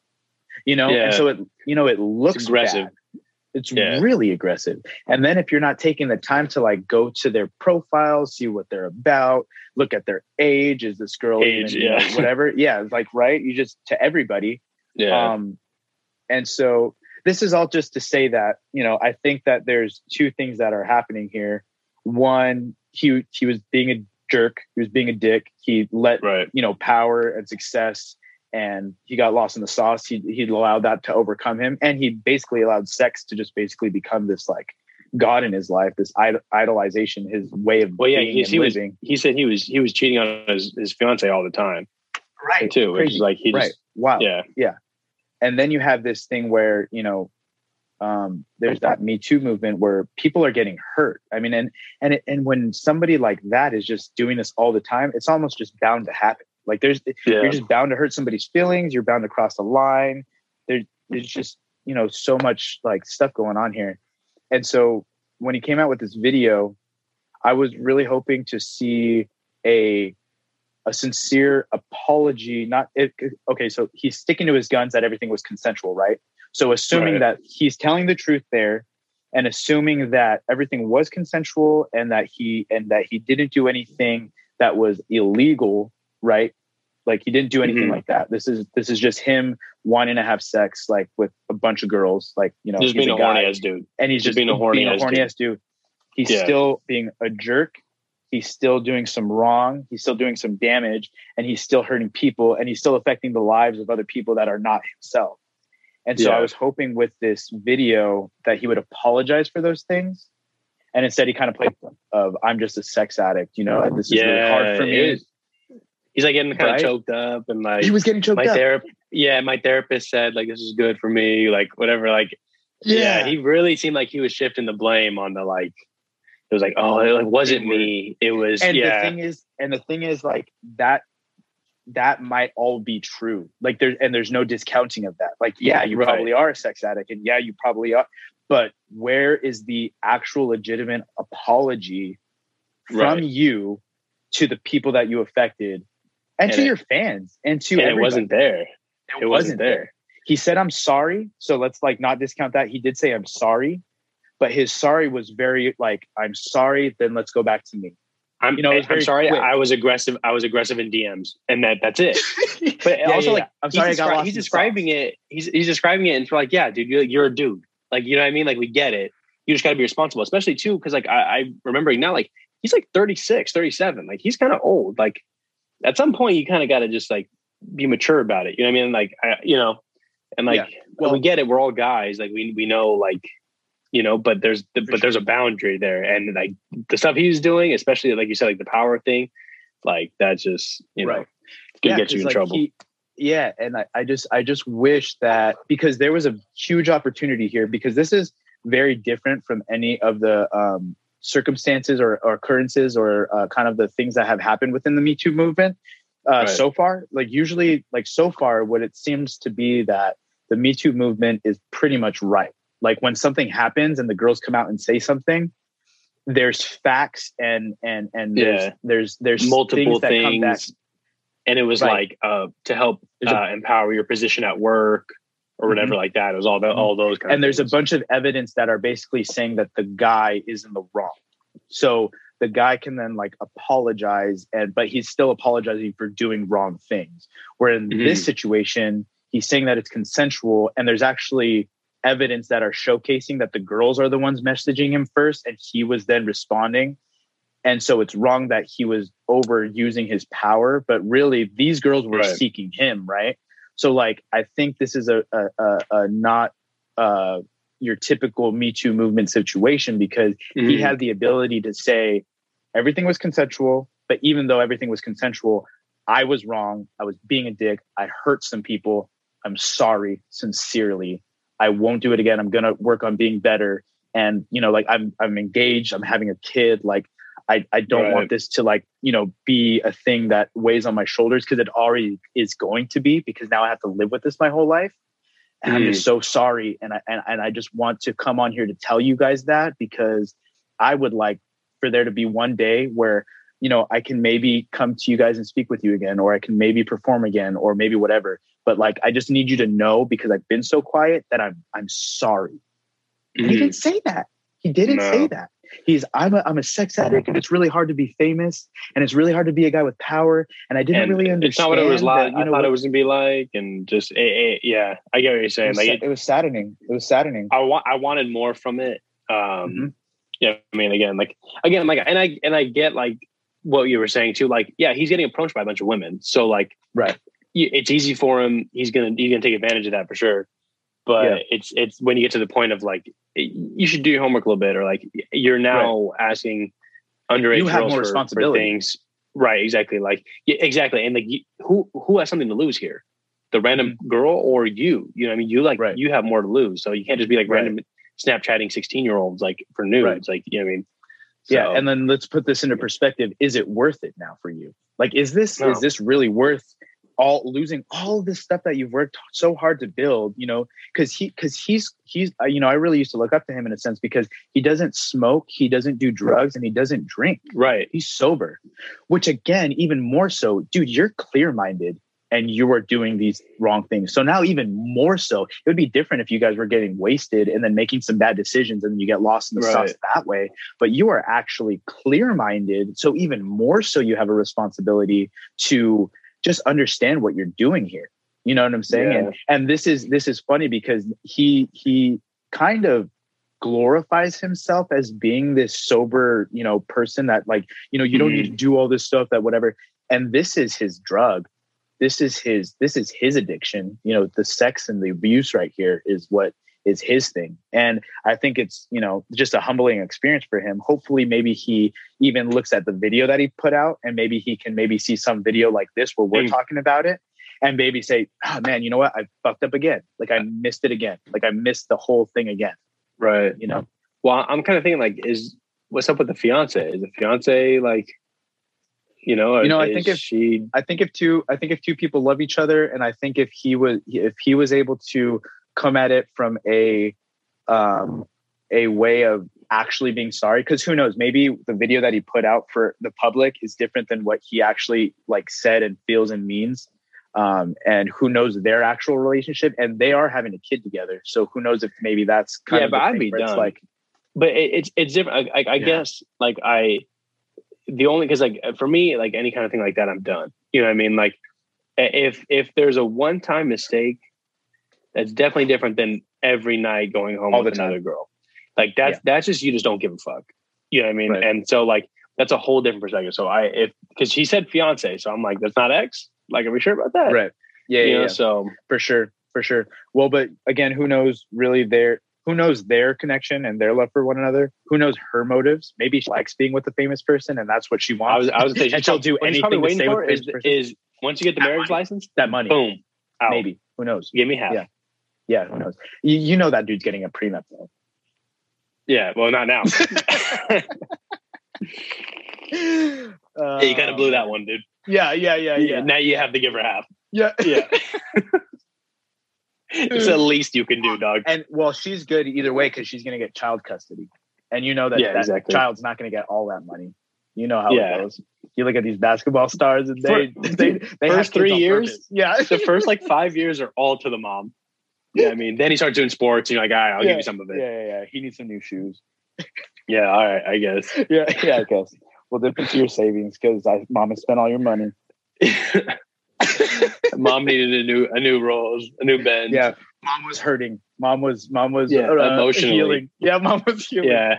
you know Yeah. and so it you know it looks aggressive. bad. It's Yeah. really aggressive and then if you're not taking the time to like go to their profile see what they're about look at their age is this girl Age, even, you know, yeah. whatever yeah it's like right you just to everybody yeah, um, and so this is all just to say that, you know, I think that there's two things that are happening here. One, he he was being a jerk, he was being a dick. He let right. you know power and success and he got lost in the sauce. He he allowed that to overcome him. And he basically allowed sex to just basically become this like God in his life, this idol- idolization, his way of Well, yeah, being he, and he was. living. He said he was he was cheating on his his fiance all the time right too, which is like he right. just Wow. yeah yeah. and then you have this thing where you know um, there's that me too movement where people are getting hurt i mean and and it, and when somebody like that is just doing this all the time it's almost just bound to happen like there's yeah. you're just bound to hurt somebody's feelings. You're bound to cross the line. There, there's mm-hmm. just you know so much like stuff going on here. And so when he came out with this video i was really hoping to see a a sincere apology not it, okay so he's sticking to his guns that everything was consensual right? So assuming Right. that he's telling the truth there and assuming that everything was consensual and that he and that he didn't do anything that was illegal right like he didn't do anything Mhm. like that this is this is just him wanting to have sex like with a bunch of girls like you know just he's being a a horny ass dude. and he's just just being a horny ass dude. ass dude. He's Yeah. still being a jerk. He's still doing some wrong. He's still doing some damage, and he's still hurting people, and he's still affecting the lives of other people that are not himself. And so Yeah. I was hoping with this video that he would apologize for those things, and instead he kind of played of "I'm just a sex addict," you know, this is really hard for me. He's like getting kind Right? of choked up and like He was getting choked my up. therapist. Yeah, my therapist said like this is good for me, like whatever. Like yeah. he really seemed like he was shifting the blame on the like. It was like, oh, it like, wasn't me. It was and yeah, the thing is and the thing is like that that might all be true like there's and there's no discounting of that like yeah you Right. probably are a sex addict and yeah you probably are but where is the actual legitimate apology from Right. you to the people that you affected and, And to it- your fans and to and it wasn't there. it, it wasn't there. he said i'm sorry so let's like not discount that he did say i'm sorry but his sorry was very like i'm sorry then let's go back to me I'm, You know, I'm sorry. quick. I was aggressive. I was aggressive in DMs, and that that's it. But Yeah, also, yeah, like, yeah. i'm sorry he's, descri- he's describing it. He's he's describing it, and it's like, yeah, dude, you're, you're a dude. Like, you know what I mean? Like, we get it. You just got to be responsible, especially too, because like I, I remembering now, like he's like 36, 37. Like he's kind of old. Like at some point, you kind of got to just like be mature about it. You know what I mean? Like, I, you know, and like Yeah. well, we get it. We're all guys. Like we we know like. You know, but there's but sure. there's a boundary there, and like the stuff he's doing, especially like you said, like the power thing, like that's just you know Right. could Yeah, get you in like, trouble. he- yeah, and I, I just I just wish that because there was a huge opportunity here because this is very different from any of the um, circumstances or, or occurrences or uh, kind of the things that have happened within the Me Too movement uh, Right. so far. Like usually, like so far, what it seems to be that the Me Too movement is pretty much right. Like when something happens and the girls come out and say something, there's facts and and and there's Yeah. there's there's multiple things that come back. things and it was Right. like uh to help There's uh, empower your position at work or whatever like that it was all the, Mhm. all those kind and there's a bunch of evidence that are basically saying that the guy is in the wrong so the guy can then like apologize and but he's still apologizing for doing wrong things where in Mhm. this situation he's saying that it's consensual and there's actually evidence that are showcasing that the girls are the ones messaging him first and he was then responding and so it's wrong that he was overusing his power but really these girls were Right. seeking him right so like i think this is a a, a, a not uh your typical me too movement situation because he Mhm. had the ability to say everything was consensual but even though everything was consensual i was wrong. I was being a dick. I hurt some people. I'm sorry sincerely. I won't do it again. I'm going to work on being better. And you know like i'm i'm engaged. I'm having a kid. Like i i don't Right. want this to like you know be a thing that weighs on my shoulders because it already is going to be because now i have to live with this my whole life. And i'm just mm. so sorry and i and, and i just want to come on here to tell you guys that because i would like for there to be one day where you know i can maybe come to you guys and speak with you again or i can maybe perform again or maybe whatever. But like i just need you to know because i've been so quiet that i'm i'm sorry. And he didn't mm. say that. He didn't No. say that he's i'm a, I'm a sex addict and it's really hard to be famous and it's really hard to be a guy with power and i didn't And really understand it's not what it was that, like you i know, thought what- it was gonna be like and just eh, eh, yeah i get what you're it saying was, like it, it was saddening it was saddening i want i wanted more from it um Mhm. yeah i mean again like again like and i and i get like what you were saying too like yeah he's getting approached by a bunch of women so like right it's easy for him. He's gonna he's gonna take advantage of that for sure. But Yeah. it's it's when you get to the point of like you should do your homework a little bit, or like you're now asking underage You have girls more for- for, things. Right, exactly. Like yeah, exactly, and like who who has something to lose here? The random girl or you? You know, what I mean, you like Mm-hmm. Right. you have more to lose, so you can't just be like Right. random Snapchatting sixteen year olds like for nudes. Right. Like you know what I mean? yeah and then let's put this into perspective is it worth it now for you like is this No. is this really worth all losing all this stuff that you've worked so hard to build you know because he because he's he's uh, you know i really used to look up to him in a sense because he doesn't smoke he doesn't do drugs and he doesn't drink right. he's sober which again even more so dude you're clear-minded and you are doing these wrong things so now even more so it would be different if you guys were getting wasted and then making some bad decisions and you get lost in the Right. sauce that way but you are actually clear-minded so even more so you have a responsibility to just understand what you're doing here. You know what i'm saying? Yeah. and and this is this is funny because he he kind of glorifies himself as being this sober you know person that like you know you don't need to mm. do all this stuff that whatever. And this is his drug. This is his this is his addiction. You know the sex and the abuse right here is what is his thing. And i think it's you know just a humbling experience for him. Hopefully maybe he even looks at the video that he put out and maybe he can maybe see some video like this where we're Mm. talking about it and maybe say oh man you know what? I fucked up again. Like i missed it again. Like i missed the whole thing again. Right. you know? Well, I'm kind of thinking like, is what's up with the fiance? Is the fiance like, you know, You know, I think if- she, I think if two I think if two people love each other and I think if he was if he was able to come at it from a um a way of actually being sorry because who knows maybe the video that he put out for the public is different than what he actually like said and feels and means um and who knows their actual relationship and they are having a kid together so who knows if maybe that's kind Yeah, of but I'd be done. like but it, it's it's different. I, I, I Yeah. guess like I, the only because like for me like any kind of thing like that I'm done. You know what I mean? Like if if there's a one time mistake, that's definitely different than every night going home All with the time. another girl. Like that's Yeah. that's just you just don't give a fuck. You know what I mean? Right. And so like that's a whole different perspective. So I if because he said fiance, so I'm like that's not ex. Like are we sure about that? right yeah You yeah, know, yeah. so for sure for sure well but again who knows really their who knows their connection and their love for one another? Who knows her motives? Maybe she likes being with a famous person and that's what she I wants. was I was saying and she'll do what he's probably anything to waiting stay for with is, is once you get the That marriage money. license, that money. boom, out. Maybe. Who knows? Give me half. Yeah. Yeah, who knows? You, you know that dude's getting a prenup though. Yeah, well, not now. Yeah, you kind of blew that one, dude. Yeah, yeah, yeah, yeah. Now you have to give her half. Yeah. Yeah. it's the least you can do, dog. And well, she's good either way because she's going to get child custody, and you know that Yeah, that exactly. child's not going to get all that money. You know how Yeah. it goes. You look at these basketball stars, and they For- they, they have first kids three years, purpose. Yeah, The first like five years are all to the mom. Yeah, I mean, then he starts doing sports, and you're like, all right, I'll Yeah. give you some of it. yeah, yeah. He needs some new shoes. Yeah, all right, I guess. Yeah, yeah. I guess. Well, dip into your savings because I mom has spent all your money. mom needed a new a new Rolls, a new Benz. Yeah, mom was hurting. Mom was mom was Yeah, uh, emotionally. healing. Yeah, mom was healing. yeah,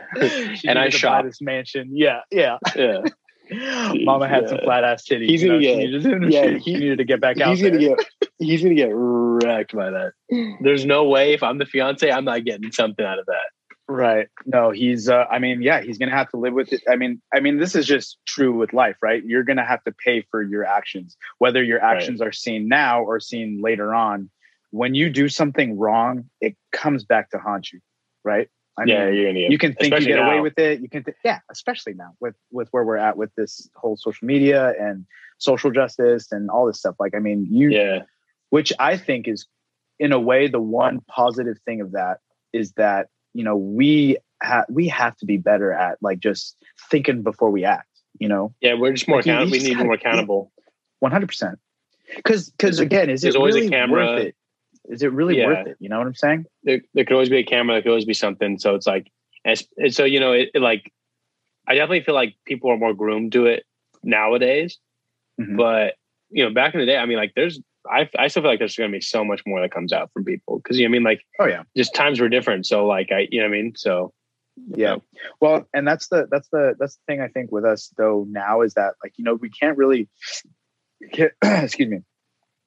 And I needed to buy shopped. this mansion. Yeah, yeah. yeah. Mama had some flat ass titties. He's you know, gonna she needed, yeah, he- needed to get back out. He's gonna get he's gonna get wrecked by that. There's no way if I'm the fiance, I'm not getting something out of that. Right. No, he's uh I mean, yeah, he's gonna have to live with it. I mean, I mean, this is just true with life, right? You're gonna have to pay for your actions, whether your Right. actions are seen now or seen later on. When you do something wrong, it comes back to haunt you, right? I yeah, mean, you're gonna you can think you get away with it. You can, th- yeah, especially now with with where we're at with this whole social media and social justice and all this stuff. Like, I mean, you Yeah, which I think is, in a way, the one positive thing of that is that you know we have we have to be better at like just thinking before we act. You know, yeah, we're just more Like, accountable. We need more accountable. one hundred percent. Because because again, is There's it always a really camera. worth it? Is it really Yeah. worth it? You know what I'm saying? There, there could always be a camera. There could always be something. So it's like, and, and so you know, it, it like, I definitely feel like people are more groomed to it nowadays. Mhm. But you know, back in the day, I mean, like, there's, I, I still feel like there's going to be so much more that comes out from people because you know, I mean, like, Oh yeah. just times were different. So like, I, you know, what I mean, so yeah well and that's the that's the that's the thing i think with us though now is that like you know we can't really can't- excuse me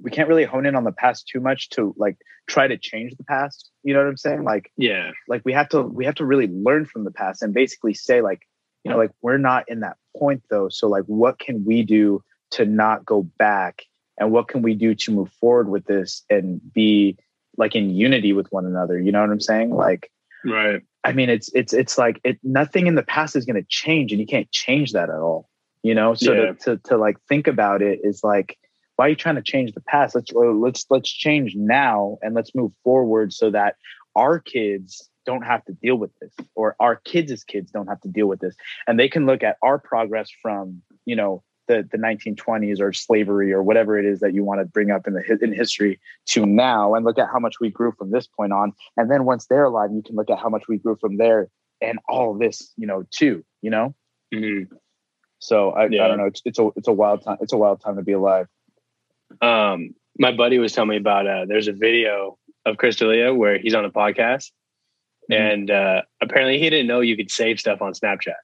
we can't really hone in on the past too much to like try to change the past you know what i'm saying like yeah, like we have to we have to really learn from the past and basically say like you know like we're not in that point though so like what can we do to not go back and what can we do to move forward with this and be like in unity with one another you know what i'm saying like right. I mean, it's it's it's like it. Nothing in the past is going to change, and you can't change that at all. You know, so Yeah. to, to to like think about it is like, why are you trying to change the past? Let's let's let's change now and let's move forward so that our kids don't have to deal with this, or our kids' kids don't have to deal with this, and they can look at our progress from you know the the 1920s or slavery or whatever it is that you want to bring up in the in history to now, and look at how much we grew from this point on and then once they're alive, you can look at how much we grew from there and all this, you know, too, you know? hmm So I, Yeah. I don't know. It's, it's a, it's a wild time. It's a wild time to be alive. Um, my buddy was telling me about uh, there's a video of Chris D'Elia where he's on a podcast, Mhm. and uh, apparently he didn't know you could save stuff on Snapchat.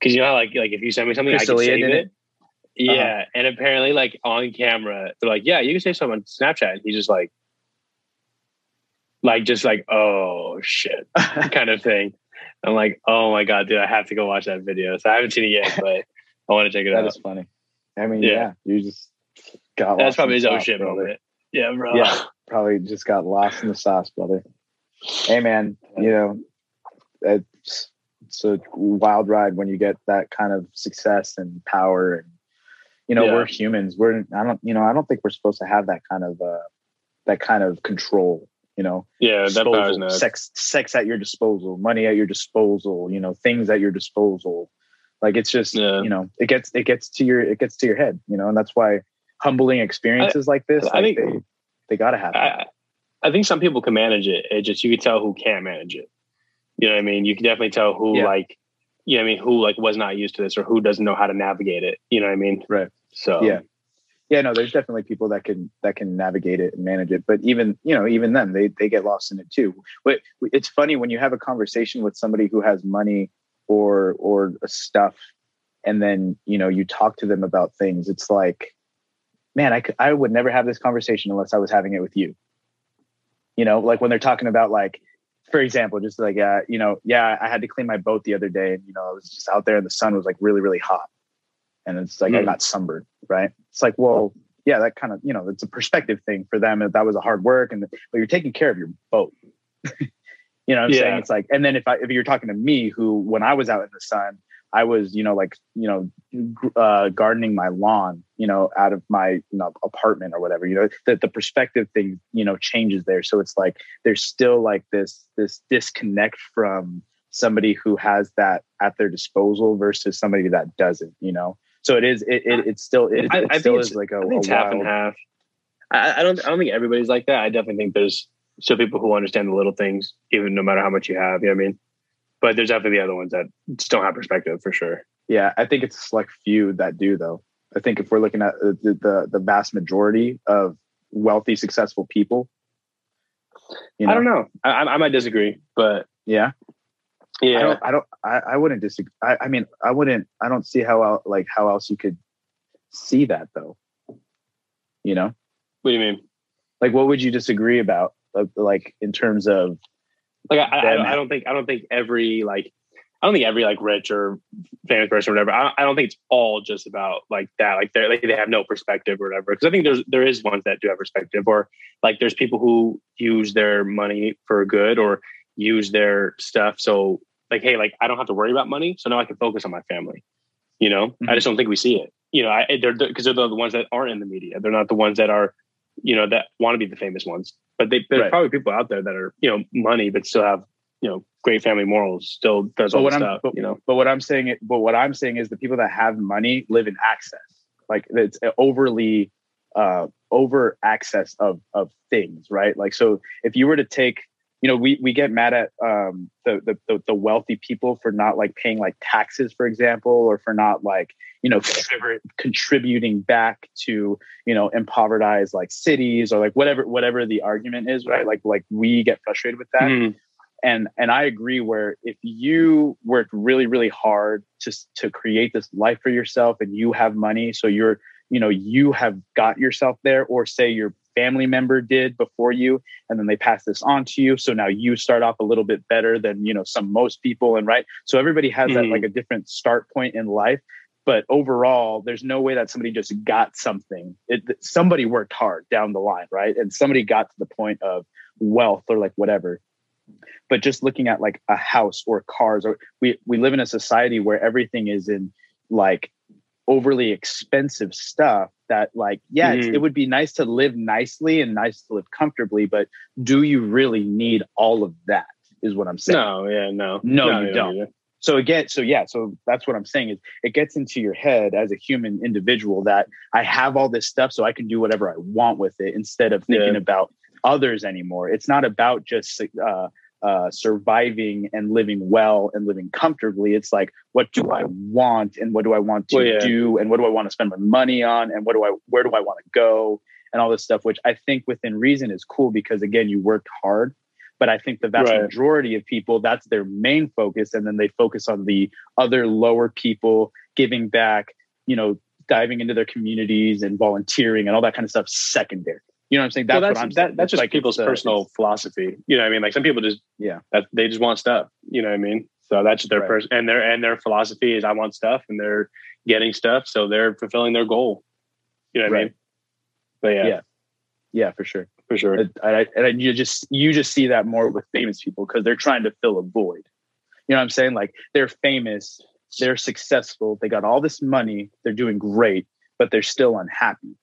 Because you know how like like if you send me something, Chris I can save it. it? Uh-huh. Yeah, and apparently like on camera, they're like, "Yeah, you can save stuff on Snapchat." And he's just like, like just like, "Oh shit," kind of thing. I'm like, "Oh my god, dude, I have to go watch that video." So I haven't seen it yet, but I want to check it that out. That is funny. I mean, Yeah. yeah, you just got That's probably his sauce, shit brother. moment. Yeah, bro. Yeah. Probably just got lost in the sauce, brother. Hey, man, you know, it's, it's a wild ride when you get that kind of success and power. And, you know, Yeah. we're humans. We're, I don't, you know, I don't think we're supposed to have that kind of, uh, that kind of control, you know, Yeah, that disposal, nuts. sex sex at your disposal money at your disposal you know things at your disposal like it's just Yeah. you know it gets it gets to your it gets to your head you know and that's why humbling experiences like this I like think- they, they gotta happen I, I think some people can manage it. It just you can tell who can't manage it. You know what I mean? You can definitely tell who Yeah. like you know what I mean, who like was not used to this or who doesn't know how to navigate it. You know what I mean? Right. So Yeah. yeah no there's definitely people that can that can navigate it and manage it but even you know even them they they get lost in it too but it's funny when you have a conversation with somebody who has money or or stuff and then you know you talk to them about things it's like man i could, i would never have this conversation unless i was having it with you you know like when they're talking about like for example, just like uh, you know, yeah, I had to clean my boat the other day, and you know, I was just out there, and the sun was like really, really hot, and it's like mm. I got sunburned, right? It's like, well, yeah, that kind of you know, it's a perspective thing for them. That was a hard work, and but you're taking care of your boat. you know what I'm yeah. saying? It's like, and then if I if you're talking to me, who when I was out in the sun, I was, you know, like, you know, uh, gardening my lawn, you know, out of my you know, apartment or whatever, you know, that the perspective thing, you know, changes there. So it's like, there's still like this, this disconnect from somebody who has that at their disposal versus somebody that doesn't, you know? So it is, it, it it's still, it, I, it I still is like a, a half and half. I, I don't, I don't think everybody's like that. I definitely think there's still people who understand the little things, even no matter how much you have, you know what I mean? But there's definitely the other ones that just don't have perspective for sure. Yeah, I think it's a select few that do though. I think if we're looking at uh, the the, the vast majority of wealthy, successful people, you know, I don't know. I, I might disagree, but yeah, yeah. I don't. I, don't, I, I wouldn't disagree. I, I mean, I wouldn't. I don't see how else, like how else you could see that though. You know. What do you mean? Like, what would you disagree about? Uh, like, in terms of like I, I, I, don't think I don't think every like I don't think every like rich or famous person or whatever. I, I don't think it's all just about like that. Like they like they have no perspective or whatever. Because I think there's there is ones that do have perspective, or like there's people who use their money for good or use their stuff. So like, hey, like I don't have to worry about money, so now I can focus on my family. You know, mm-hmm. I just don't think we see it. You know, I, they're because they're, they're the ones that aren't in the media. They're not the ones that are, you know, that want to be the famous ones but they, there's right. probably people out there that are you know money but still have you know great family morals still does all the stuff but, you know? but what i'm saying but what i'm saying is the people that have money live in access. Like it's overly uh over access of of things right? Like so if you were to take you know we we get mad at um the, the the wealthy people for not like paying like taxes for example or for not like you know contributing back to you know impoverished like cities or like whatever whatever the argument is right like like we get frustrated with that mm. and and i agree where if you worked really really hard to to create this life for yourself and you have money so you're you know you have got yourself there or say your family member did before you and then they pass this on to you. So now you start off a little bit better than you know some most people and right? So everybody has mm. that like a different start point in life but overall there's no way that somebody just got something. It, somebody worked hard down the line right? And somebody got to the point of wealth or like whatever. But just looking at like a house or cars or we we live in a society where everything is in like overly expensive stuff that like yeah mm-hmm. it would be nice to live nicely and nice to live comfortably but do you really need all of that is what i'm saying. No yeah no. No, no you don't. so again so yeah so that's what i'm saying is it gets into your head as a human individual that i have all this stuff so i can do whatever i want with it instead of thinking yeah. about others anymore. It's not about just uh, uh, surviving and living well and living comfortably it's like what do i want and what do i want to well, yeah. do and what do i want to spend my money on and what do i where do i want to go and all this stuff which i think within reason is cool because again you worked hard but I think the vast right. majority of people, that's their main focus. And then they focus on the other lower people giving back, you know, diving into their communities and volunteering and all that kind of stuff secondary. You know what I'm saying? That's, well, that's what I'm saying. That, that's just like people's uh, personal philosophy. You know what I mean? Like some people just, yeah, that they just want stuff. You know what I mean? So that's their right. person and their, and their philosophy is I want stuff and they're getting stuff. So they're fulfilling their goal. You know what right. I mean? But yeah. Yeah. Yeah, for sure for sure. And, I, and you just you just see that more with famous people because they're trying to fill a void. You know what I'm saying? Like they're famous, they're successful, they got all this money, they're doing great, but they're still unhappy.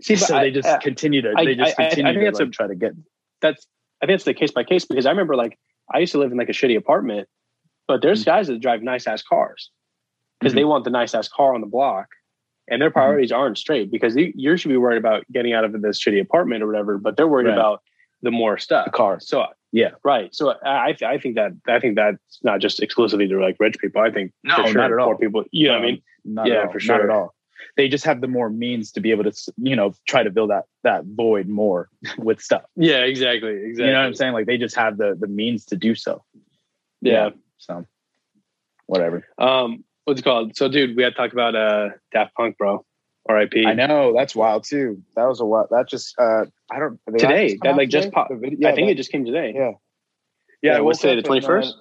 See, so I, they just uh, continue to they just I, continue I, think to that's like, a, try to get. That's I think it's the case by case because I remember like I used to live in like a shitty apartment, but there's mm-hmm. guys that drive nice ass cars because mm-hmm. they want the nice ass car on the block and their mm-hmm. priorities mm-hmm. aren't straight because you, you should be worried about getting out of this shitty apartment or whatever, but they're worried right. about the more stuff. The car. So yeah, right. So I I think that I think that's not just exclusively to like rich people. I think no, sure, not at all. people, you know, what I mean, not yeah, for sure, not at all they just have the more means to be able to you know try to fill that that void more with stuff. Yeah exactly exactly you know what i'm saying? Like they just have the the means to do so. Yeah, yeah so whatever. Um what's it called? So dude we had to talk about uh daft punk bro. Rip i know that's wild too. That was a wild that just uh i don't today that like today? just popped i think that, it just came today. Yeah. Yeah, yeah it was today the 21st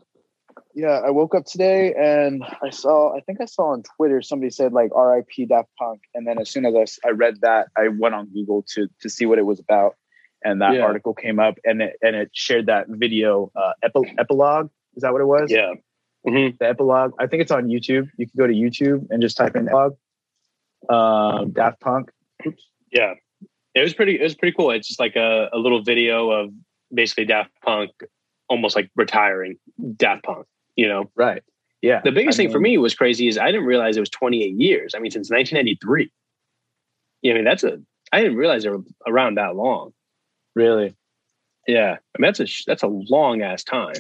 yeah, I woke up today and I saw, I think I saw on Twitter somebody said like RIP Daft Punk. And then as soon as I, I read that, I went on Google to to see what it was about. And that Yeah. article came up and it, and it shared that video uh, epi- epilogue. Is that what it was? Yeah. hmm The epilogue. I think it's on YouTube. You can go to YouTube and just type in epilogue. Um, Daft Punk. Oops. Yeah. It was pretty. It was pretty cool. It's just like a, a little video of basically Daft Punk, almost like retiring Daft Punk. You know, Right. Yeah. the biggest I thing for me was crazy is I didn't realize it was 28 years. I mean, since 1993. Yeah, I mean that's a. I didn't realize they were around that long. Really. Yeah, I mean that's a that's a long ass time.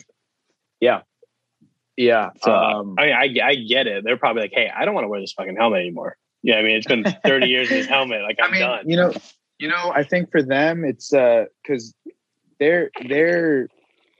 Yeah. So um, I mean, I I get it. They're probably like, hey, I don't want to wear this fucking helmet anymore. Yeah, I mean, it's been 30 years in this helmet. Like I'm I mean, done. You know, you know, I think for them, it's uh because their their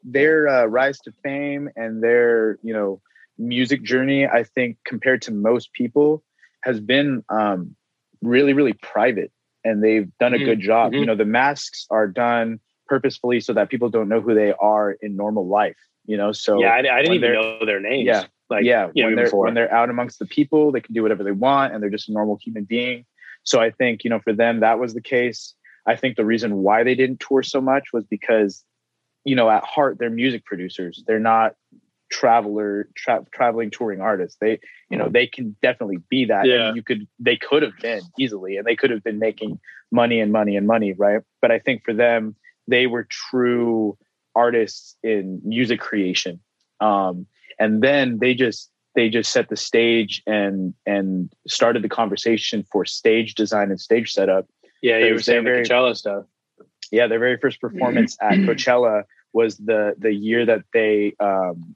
their uh, rise to fame and their you know music journey, I think compared to most people, has been um really really private, and they've done a Mhm, good job. mhm. You know, the masks are done purposefully so that people don't know who they are in normal life. You know, so yeah, I, I didn't even know their names. Yeah. like yeah, you know, when they're before. when they're out amongst the people, they can do whatever they want, and they're just a normal human being. So I think you know for them that was the case. I think the reason why they didn't tour so much was because you know at heart they're music producers. They're not traveler tra- traveling touring artists. They you know they can definitely be that. Yeah. And you could they could have been easily, and they could have been making money and money and money, right? But I think for them they were true artists in music creation. Um, and then they just they just set the stage and and started the conversation for stage design and stage setup. yeah, you were saying the very- Coachella stuff. Yeah, their very first performance at Coachella was the the year that they um,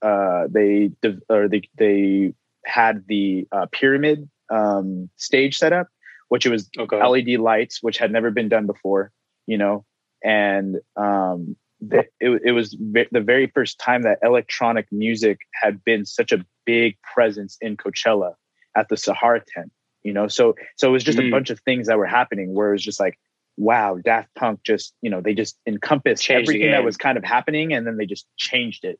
uh, they or they they had the uh, pyramid um, stage setup, which it was Okay. LED lights, which had never been done before, you know, and um, the, it, it was ve- the very first time that electronic music had been such a big presence in Coachella at the Sahara tent, you know. So so it was just a Mm. bunch of things that were happening where it was just like, wow, Daft Punk just you know they just encompassed Changed everything that was kind of happening, and then they just changed it.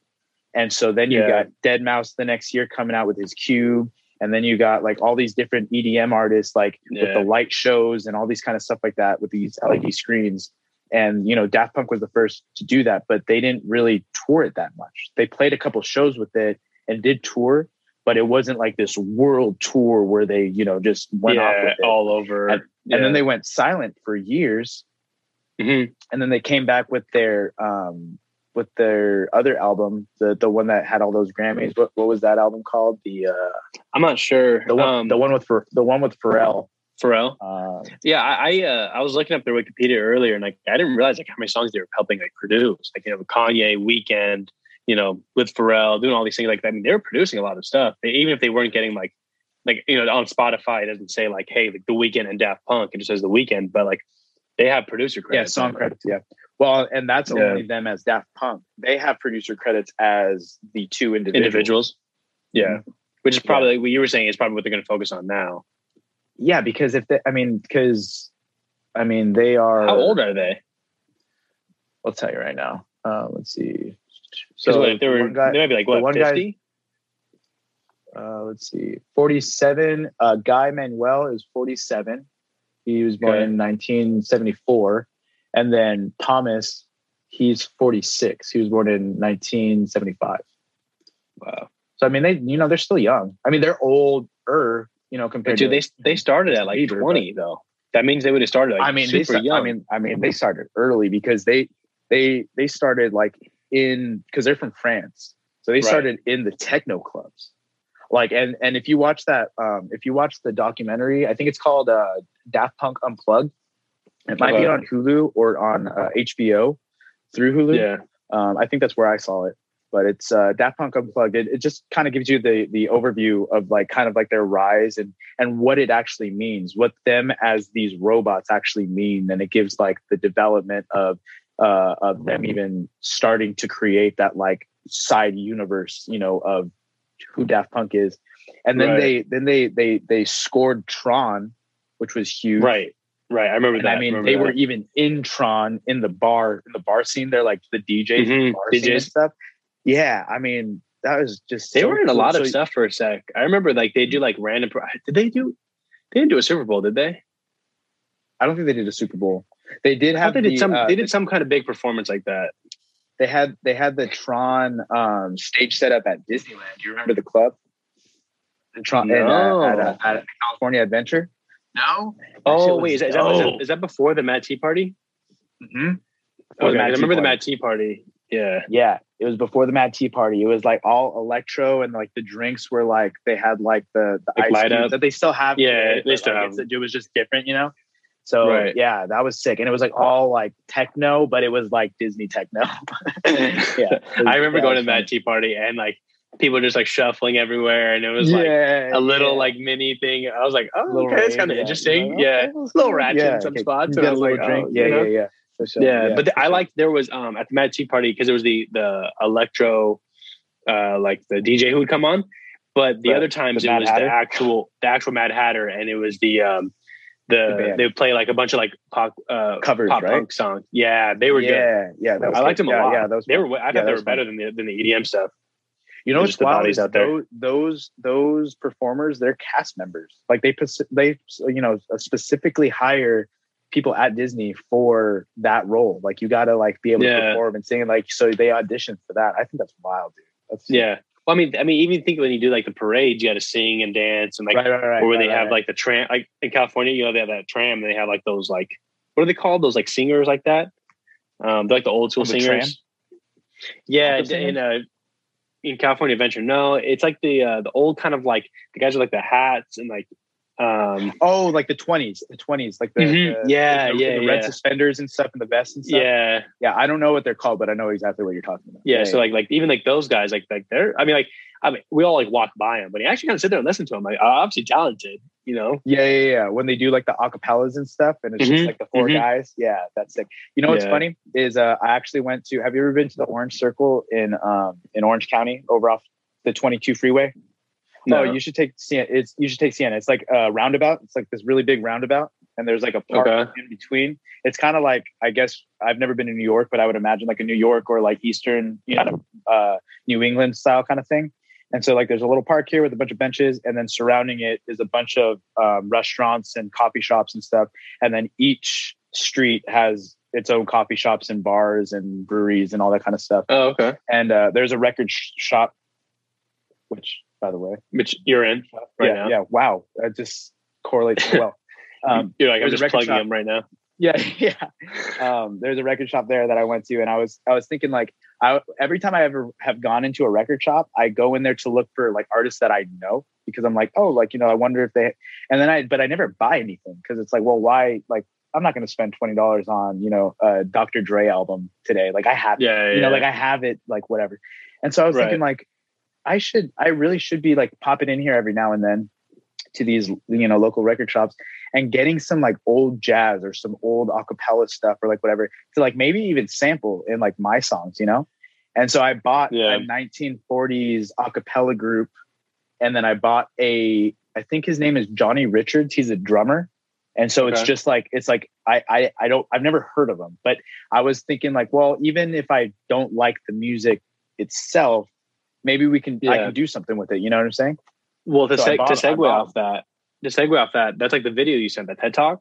And so then you Yeah. got deadmau5 the next year coming out with his Cube. And then you got like all these different EDM artists, like with the light shows and all these kind of stuff like that with these oh. LED screens. And you know, Daft Punk was the first to do that, but they didn't really tour it that much. They played a couple shows with it and did tour, but it wasn't like this world tour where they, you know, just went off yeah, with it. all over. And- And then they went silent for years, Mhm. and then they came back with their um with their other album, the the one that had all those Grammys. What what was that album called? The uh I'm not sure. the one um, the one with the one with Pharrell. Pharrell. Uh, Yeah, I I, uh, I was looking up their Wikipedia earlier, and like I didn't realize like how many songs they were helping like produce. Like you know, Kanye, Weeknd, you know, with Pharrell, doing all these things. Like I mean, they were producing a lot of stuff. They, even if they weren't getting like like you know on Spotify, it doesn't say like hey like the Weeknd and Daft Punk. It just says the Weeknd, but like they have producer credits yeah, song credits. Yeah. Well, and that's Yeah. only them as Daft Punk. They have producer credits as the two individuals. individuals. Yeah, Mm-hmm. which is probably like what you were saying is probably what they're going to focus on now. Yeah, because if they, I mean, because I mean, they are. How old are they? I'll tell you right now. Uh, let's see. So if they were, guy- they might be like what one guy- fifty. Uh, let's see, 47. Uh, Guy Manuel is 47. He was born Okay. in 1974. And then Thomas, he's 46. He was born in 1975. Wow. So I mean, they you know they're still young. I mean, they're older, you know, compared dude, to they they started at like Bieber, twenty though. That means they would have started. Like, I mean, they super sta- young. I mean, I mean, they started early because they they they started like in because they're from France, so they Right. started in the techno clubs. Like, and and if you watch that, um, if you watch the documentary, I think it's called uh, Daft Punk Unplugged. It might be on Hulu or on uh, HBO through Hulu. yeah, Um, I think that's where I saw it. But it's uh, Daft Punk Unplugged. It, it just kind of gives you the the overview of like kind of like their rise and and what it actually means, what them as these robots actually mean, and it gives like the development of uh, of them even starting to create that like side universe, you know, of who Daft Punk is. And then Right. they then they they they scored Tron, which was huge. right, Right, I remember And that. I mean, remember they that. were even in Tron in the bar in the bar scene. They're like the DJs, in the bar scene and DJs. stuff. Yeah, I mean, that was just They so were in a cool. lot of So- stuff for a sec. I remember like they do like random. Did they do? They didn't do a Super Bowl, did they? I don't think they did a Super Bowl. They did have they did the, some. uh, they did some kind of big performance like that. They had they had the Tron um, stage set up at Disneyland. Do you remember the club? The Tron in, uh, at, uh, at California Adventure. No. Oh wait, is that, is, that, is, that, is that before the Mad Tea Party? hmm Okay, I remember the Mad Tea Party. Yeah, Yeah, it was before the Mad Tea Party. It was like all electro, and like the drinks were like they had like the the Like ice light cubes up? that they still have. Yeah, today, they still like, have It was just different, you know. So Right. yeah, that was sick, and it was like all like techno, but it was like Disney techno. yeah, I remember going to Mad Tea Party and like people just like shuffling everywhere, and it was like yeah, a little yeah. like mini thing. I was like, oh, Little okay, it's kind of yeah. interesting. Like, Yeah, that's little ratchet in some okay. spots. And I a was like, drink. oh, yeah, you know? yeah, yeah, sure. yeah, but the, I sure. like there was um at the Mad Tea Party because it was the the electro uh like the DJ who would come on, but the Right. other times The it Mad was Hatter? the actual the actual Mad Hatter and it was the um The the they would play like a bunch of like pop uh Covers, pop right? punk songs. Yeah, they were good. yeah, yeah. I liked good. them a yeah, lot. Yeah, was they were. I thought that they were better than the than the EDM stuff. You know what's Just the wild bodies is out there. Those, those those performers, they're cast members. Like they they you know specifically hire people at Disney for that role. Like you got to like be able to perform and sing. Like so they auditioned for that. I think that's wild, dude. That's Yeah. Well, I mean, I mean, even think when you do like the parades, you got to sing and dance and like, right, right, right. or when they have like the tram, like in California, you know, they have that tram. And they have like those like, what are they called? Those like singers like that. Um, they're like the old school Oh, the singers. Yeah, Opera in uh, in California Adventure. No, it's like the uh, the old kind of like the guys with like the hats and like, um, oh, like the twenties, the twenties, like the, Mhm. the- Yeah, the, yeah, the red yeah. suspenders and stuff and the vests and stuff. yeah, yeah. I don't know what they're called, but I know exactly what you're talking about. yeah. So like like even like those guys, like like they're. I mean, like I mean, we all like walk by them, but he actually kind of sit there and listen to him. Like, obviously talented, you know. Yeah, yeah, yeah. When they do like the acapellas and stuff, and it's just Mhm, like the 4 mhm. guys. Yeah, that's sick. You know what's Yeah. funny is uh, I actually went to. Have you ever been to the Orange Circle in um in Orange County over off the 22 freeway? No. Oh, you should take Sienna. It's you should take Sienna. It's like a roundabout. It's like this really big roundabout, and there's like a park Okay. in between. It's kind of like I guess I've never been to New York, but I would imagine like a New York or like Eastern, you know, uh, New England style kind of thing. And so like there's a little park here with a bunch of benches, and then surrounding it is a bunch of um, restaurants and coffee shops and stuff. And then each street has its own coffee shops and bars and breweries and all that kind of stuff. Oh, okay. And uh, there's a record sh- shop, which by the way, Which you're in right yeah, now. yeah, wow, that just correlates well. Um, You're like, I'm just plugging shop. them right now. yeah, yeah. Um, there's a record shop there that I went to, and I was I was thinking like I every time I ever have gone into a record shop, I go in there to look for like artists that I know because I'm like, oh, like you know, I wonder if they, and then I but I never buy anything because it's like, well, why? Like I'm not going to spend twenty dollars on you know a Dr. Dre album today. Like I have, it, Yeah, you know, like I have it, like whatever. And so I was Right. thinking like, I should, I really should be like popping in here every now and then to these you know local record shops and getting some like old jazz or some old acapella stuff or like whatever to like maybe even sample in like my songs, you know? And so I bought Yeah. a 1940s acapella group and then I bought a I think his name is Johnny Richards. He's a drummer. And so it's just like it's like I, I I don't I've never heard of him, but I was thinking like, well, even if I don't like the music itself, maybe we can I can do something with it. You know what I'm saying? Well, to, So seg- bought- to segue off that, to segue off that, that's like the video you sent, that TED Talk,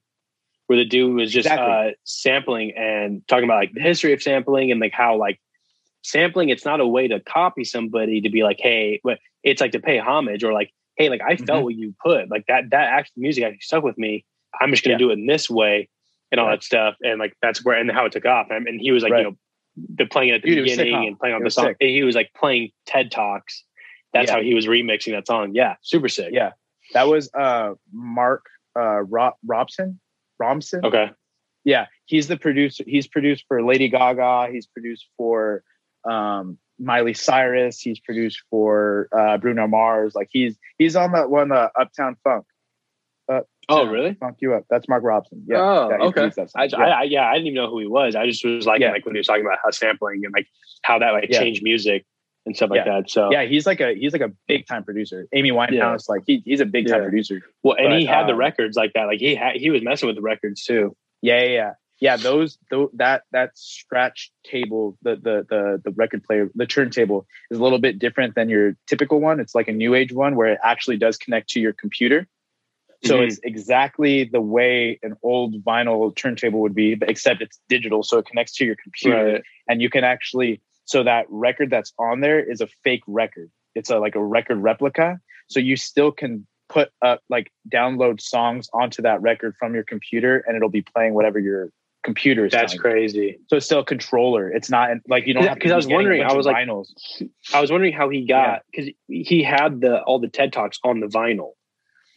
where the dude was just Exactly. uh, sampling and talking about like the history of sampling and like how like sampling, it's not a way to copy somebody to be like, hey, but it's like to pay homage or like, hey, like I felt Mhm. what you put, like that that actual music actually stuck with me. I'm just gonna Yeah. do it in this way and all Right. that stuff, and like that's where and how it took off. And, and he was like, Right. you know, the playing at the Dude, sick, beginning huh? and playing on It the song. sick. He was like playing TED Talks. That's Yeah. how he was remixing that song. Yeah, super sick. Yeah. That was uh Mark uh Rob- Robson. Ronson. Okay. Yeah, he's the producer. He's produced for Lady Gaga. He's produced for um Miley Cyrus. He's produced for uh Bruno Mars. Like he's he's on the one the Uptown Funk. Oh, really? Funk you up. That's Mark Robson. Yeah. Oh, yeah, okay. produced that song. I, Yeah. I, yeah, I didn't even know who he was. I just was like, Yeah. like when he was talking about how sampling and like how that like changed music. and stuff like that. So yeah, he's like a he's like a big time producer. Amy Winehouse, like he, he's a big time producer. Well, and but, he had um, the records like that. Like he had he was messing with the records too. Yeah, yeah, yeah. yeah those, those that that scratch table, the the the the record player, the turntable is a little bit different than your typical one. It's like a new age one where it actually does connect to your computer. So mm-hmm. it's exactly the way an old vinyl turntable would be, but except it's digital, so it connects to your computer, right. and you can actually. So that record that's on there is a fake record. It's a like a record replica. So you still can put up like download songs onto that record from your computer, and it'll be playing whatever your computer is. That's crazy. So it's still a controller. It's not like you don't because I was wondering. I was like, vinyls. I was wondering how he got because yeah. he had the all the TED talks on the vinyl.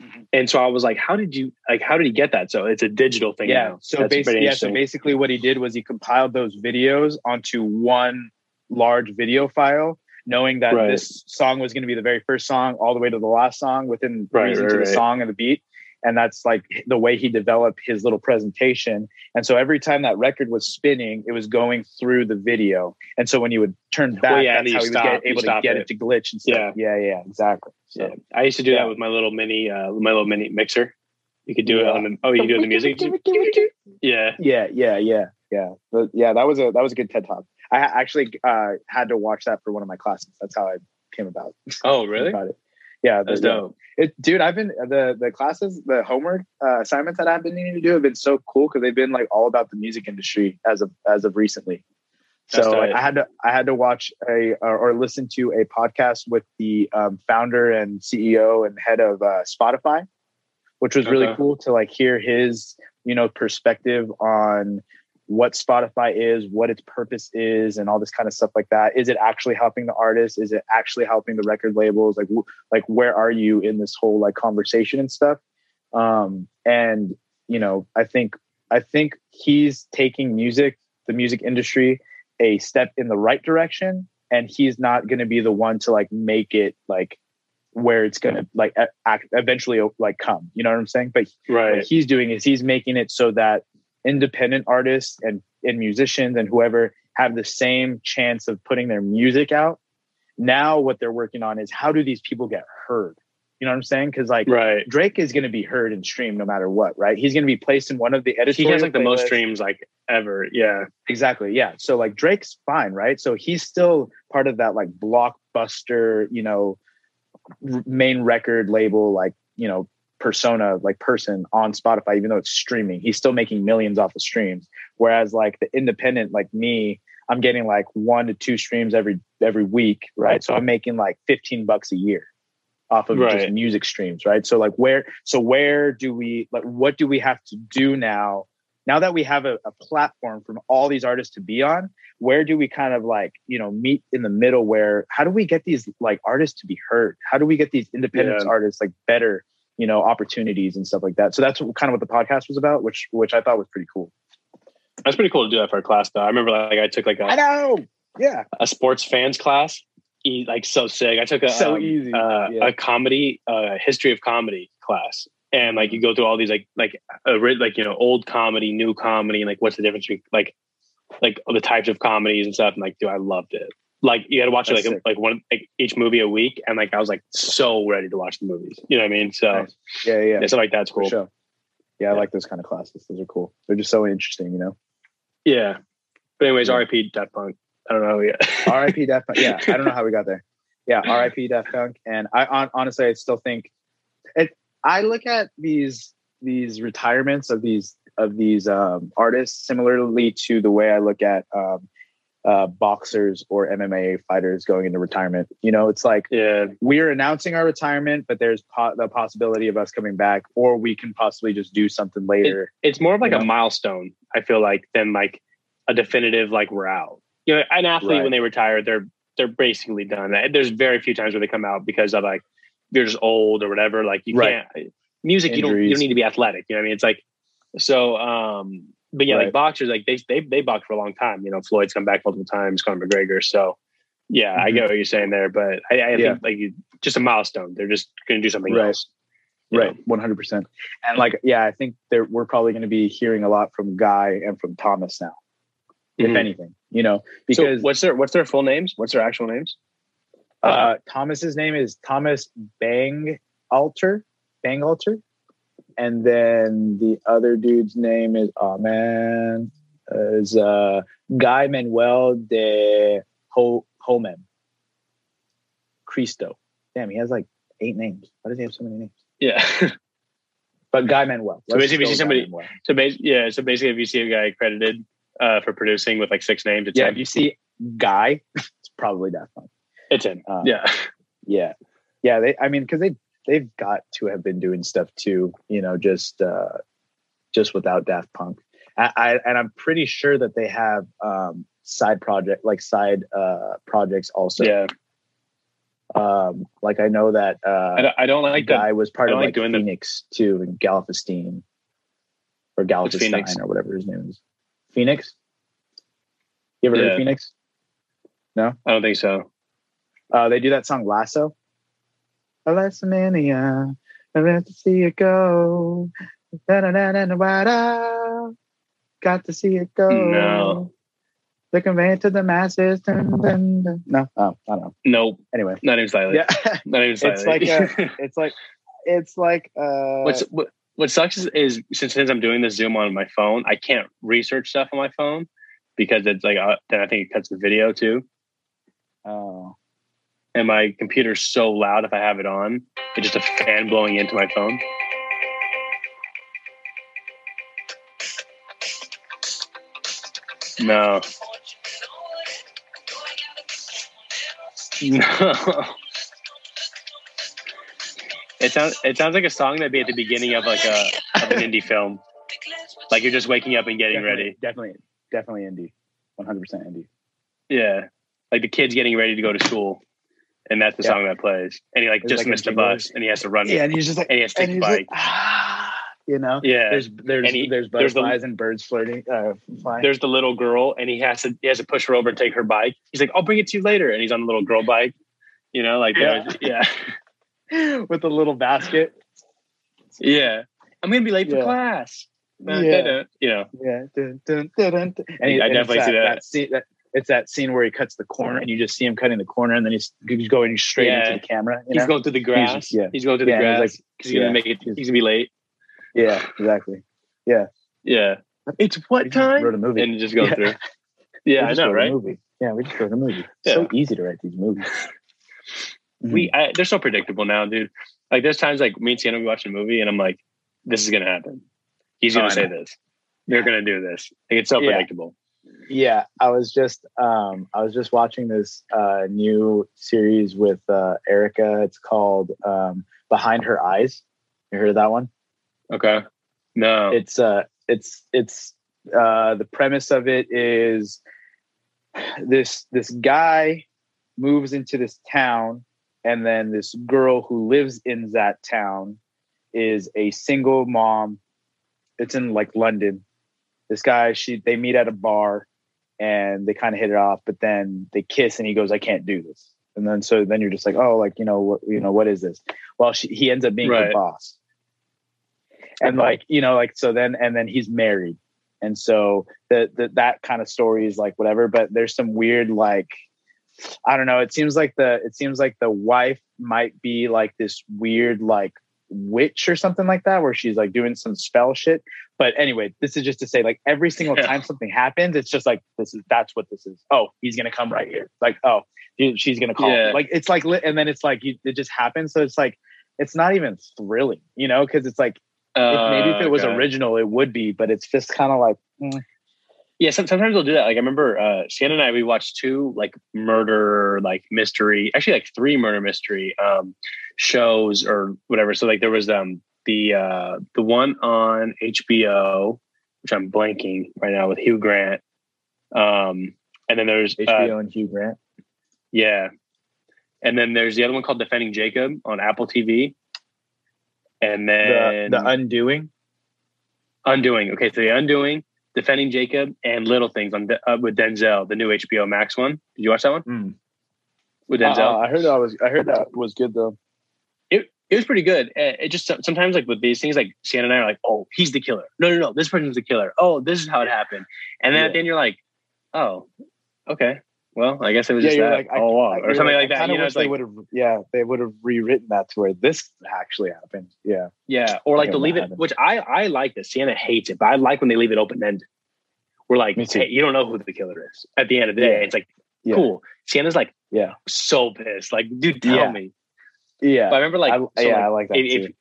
Mm-hmm. And so I was like, how did you like how did he get that? So it's a digital thing. Yeah. Now. So basically, yeah, so basically what he did was he compiled those videos onto one large video file, knowing that right. this song was going to be the very first song all the way to the last song within right, reason right, to the song and the beat. And that's like the way he developed his little presentation. And so every time that record was spinning, it was going through the video. And so when you would turn back, well, yeah, that's how he was able to get it. it. to glitch and stuff. Yeah, yeah, yeah exactly. So, yeah. I used to do yeah. that with my little mini, uh, my little mini mixer. You could do yeah. it on the. Oh, you do the music. yeah, yeah, yeah, yeah, yeah. But yeah, that was a that was a good TED talk. I actually uh, had to watch that for one of my classes. That's how I came about. Oh, really? about it. Yeah, that's the, dope. It, dude, I've been the the classes, the homework uh, assignments that I've been needing to do have been so cool because they've been like all about the music industry as of as of recently. So like, I had to I had to watch a or, or listen to a podcast with the um, founder and CEO and head of uh, Spotify, which was really cool to like hear his you know perspective on what Spotify is, what its purpose is, and all this kind of stuff like that. Is it actually helping the artist? Is it actually helping the record labels? Like, like where are you in this whole like conversation and stuff? Um, and you know, I think I think he's taking music, the music industry, a step in the right direction, and he's not going to be the one to like make it like where it's going to like act, eventually oh, like come. You know what I'm saying? But right. what he's doing is he's making it so that independent artists and, and musicians and whoever have the same chance of putting their music out. Now, what they're working on is how do these people get heard? You know what I'm saying? Because like right. Drake is going to be heard and streamed no matter what, right? He's going to be placed in one of the editorial. He has like the most streams like ever. Yeah, exactly. Yeah. So like Drake's fine, right? So he's still part of that like blockbuster, you know, main record label, like you know, persona like person on Spotify, even though it's streaming. He's still making millions off the streams. Whereas like the independent like me, I'm getting like one to two streams every every week, right? So I'm making like 15 bucks a year off of right. just music streams, right? So like where so where do we like what do we have to do now? Now that we have a, a platform from all these artists to be on, where do we kind of like, you know, meet in the middle where how do we get these like artists to be heard? How do we get these independent yeah. artists like better you know opportunities and stuff like that so that's kind of what the podcast was about which which i thought was pretty cool that's pretty cool to do that for a class though i remember like i took like a i know yeah a sports fans class like so sick i took a so um, easy uh, yeah. a comedy uh, history of comedy class and like you go through all these like like a, like you know old comedy new comedy and like what's the difference between like like the types of comedies and stuff and like dude i loved it like you had to watch That's like a, like one like each movie a week, and like I was like so ready to watch the movies. You know what I mean? So nice. yeah, yeah, yeah, like that's cool. Sure. Yeah, I like those kind of classes. Those are cool. They're just so interesting, you know. Yeah, but anyways, yeah. R.I.P. Daft Punk. I don't know yet. R.I.P. Punk. Yeah, I don't know how we got there. Yeah, R.I.P. Daft Punk. And I on, honestly, I still think it. I look at these these retirements of these of these um, artists similarly to the way I look at um, uh, boxers or MMA fighters going into retirement. You know, it's like yeah. we're announcing our retirement, but there's po- the possibility of us coming back, or we can possibly just do something later. It, it's more of like a know? milestone, I feel like, than like a definitive like we're out. You know, an athlete right. when they retire, they're they're basically done. There's very few times where they come out because of like you're just old or whatever. Like you right. can't music. Injuries. You don't you don't need to be athletic. You know what I mean? It's like so. um but yeah, right. like boxers, like they they they box for a long time. You know, Floyd's come back multiple times, Conor McGregor. So yeah, mm-hmm. I get what you're saying there, but I, I yeah. think like you, just a milestone. They're just going to do something right. else. Right, one hundred percent. And like, yeah, I think there we're probably going to be hearing a lot from Guy and from Thomas now, mm-hmm. if anything. You know, because so what's their what's their full names? What's their actual names? Uh, Thomas's name is Thomas Bang Alter, Bangalter, and then the other dude's name is oh man is uh, Guy Manuel de Ho Homem. Christo. Damn, he has like eight names. Why does he have so many names? Yeah. But Guy Manuel. So basically, if you see go with Guy somebody- so basically, yeah. So basically, if you see a guy credited uh, for producing with like six names, it's yeah, him. if you see Guy, it's probably Daft Punk. It's him. Uh, yeah. Yeah, yeah. They, I mean, because they they've got to have been doing stuff too. You know, just uh, just without Daft Punk. I, I and I'm pretty sure that they have um, side project like side uh, projects also. yeah. Um, like I know that I uh, don't, I don't like guy that. was part of like like doing the- Phoenix too, and Galveston or Galveston or whatever his name is. Phoenix. You ever heard Yeah. of Phoenix? No, I don't think so. Uh, they do that song Lasso. Lisztomania, I have to see it go. Da-da-da-da-da-da. Got to see it go. No. The convey to the masses. Dun, dun, dun. No, oh, I don't know. Nope. Anyway, Not even slightly. yeah, Not even slightly. it's like a, it's like it's like uh, What's what, what sucks is, is since since I'm doing this Zoom on my phone, I can't research stuff on my phone because it's like uh, then I think it cuts the video too. oh, And my computer's so loud if I have it on, it's just a fan blowing into my phone. No. No. It sounds it sounds like a song that'd be at the beginning of like a of an indie film. Like you're just waking up and getting definitely, ready. Definitely, definitely indie, one hundred percent indie. Yeah. Like the kid's getting ready to go to school. And that's the Yeah. song that plays. And he like There's just like missed the jingle. bus and he has to run. Yeah, and he's just like, And he has to take a bike. like, ah, you know. Yeah. There's there's he- there's there's the- butterflies and birds flirting, uh, flying. There's the little girl and he has to he has to push her over and take her bike. He's like, I'll bring it to you later. And he's on the little girl bike. You know, like Yeah. yeah. with a little basket. Yeah. I'm gonna be late for class. Yeah. da-da, You know. Yeah, dun, dun, dun, dun, dun. And I and definitely it's see that. scene, that. It's that scene where he cuts the corner, and you just see him cutting the corner, and then he's, he's going straight Yeah. into the camera. You He's going through the grass. yeah. He's going through the Yeah, and he's grass like- because he's gonna make it. He's gonna be late. yeah, exactly. Yeah. Yeah. It's what just time? wrote a movie. And just go Yeah. through. Yeah, I just know, wrote a right? Movie. Yeah, we just wrote a movie. Yeah. So easy to write these movies. We I, they're so predictable now, dude. Like there's times like me and Sienna we watch a movie and I'm like, this is gonna happen. He's Oh, gonna I say this. They're gonna do this. Like, it's so Yeah. predictable. yeah i was just um i was just watching this uh new series with uh erica it's called um behind her eyes you heard of that one Okay. No. it's uh it's it's uh the premise of it is this this guy moves into this town and then this girl who lives in that town is a single mom. It's in like london. This guy she they meet at a bar and they kind of hit it off but then they kiss and he goes i can't do this. And then so then you're just like oh like you know what you know what is this? Well she, he ends up being her Right. boss. And like you know like so then and then he's married. And so the, the that kind of story is like whatever but there's some weird like i don't know. It seems like the it seems like the wife might be like this weird like witch or something like that where she's like doing some spell shit. But anyway this is just to say like every single Yeah. time something happens it's just like this is that's what this is. Oh he's gonna come right here. Like oh he- she's gonna call. Yeah. like it's like and then it's like you, it just happens. So it's like it's not even thrilling you know because it's like if, maybe if it was Uh, okay. original, it would be, but it's just kind of like, mm, Yeah, sometimes they'll do that. Like I remember uh Sienna and I we watched two like murder like mystery, actually like three murder mystery um shows or whatever. So like there was um the uh the one on HBO, which I'm blanking right now with Hugh Grant. Um and then there's uh, HBO and Hugh Grant. yeah. And then there's the other one called Defending Jacob on Apple TV. And The, then the Undoing. Undoing. Okay, so the Undoing, Defending Jacob, and Little Things on De- uh, with Denzel, the new HBO Max one. Did you watch that one Mm. with Uh, Denzel? I heard that was. I heard that was good though. it it was pretty good. Uh, It just sometimes like with these things, like Sienna and I are like, oh, he's the killer. No, no, no, this person's the killer. Oh, this is how it happened. And then Yeah. at the end, you're like, oh, okay, well, I guess it was Yeah, just that like, I- all along, I- or something I like that. You know, it's they like would have, yeah, they would have rewritten that to where this actually happened. Yeah, yeah, or like Yeah, to leave it, happened. which I I like this. Sienna hates it, but I like when they leave it open ended. We're like, hey, you don't know who the killer is. At the end of the day, Yeah. it's like Yeah. cool. Sienna's like, Yeah. so pissed. Like, dude, tell me. yeah, But I remember like, I, so, yeah, like, I like that if, too. if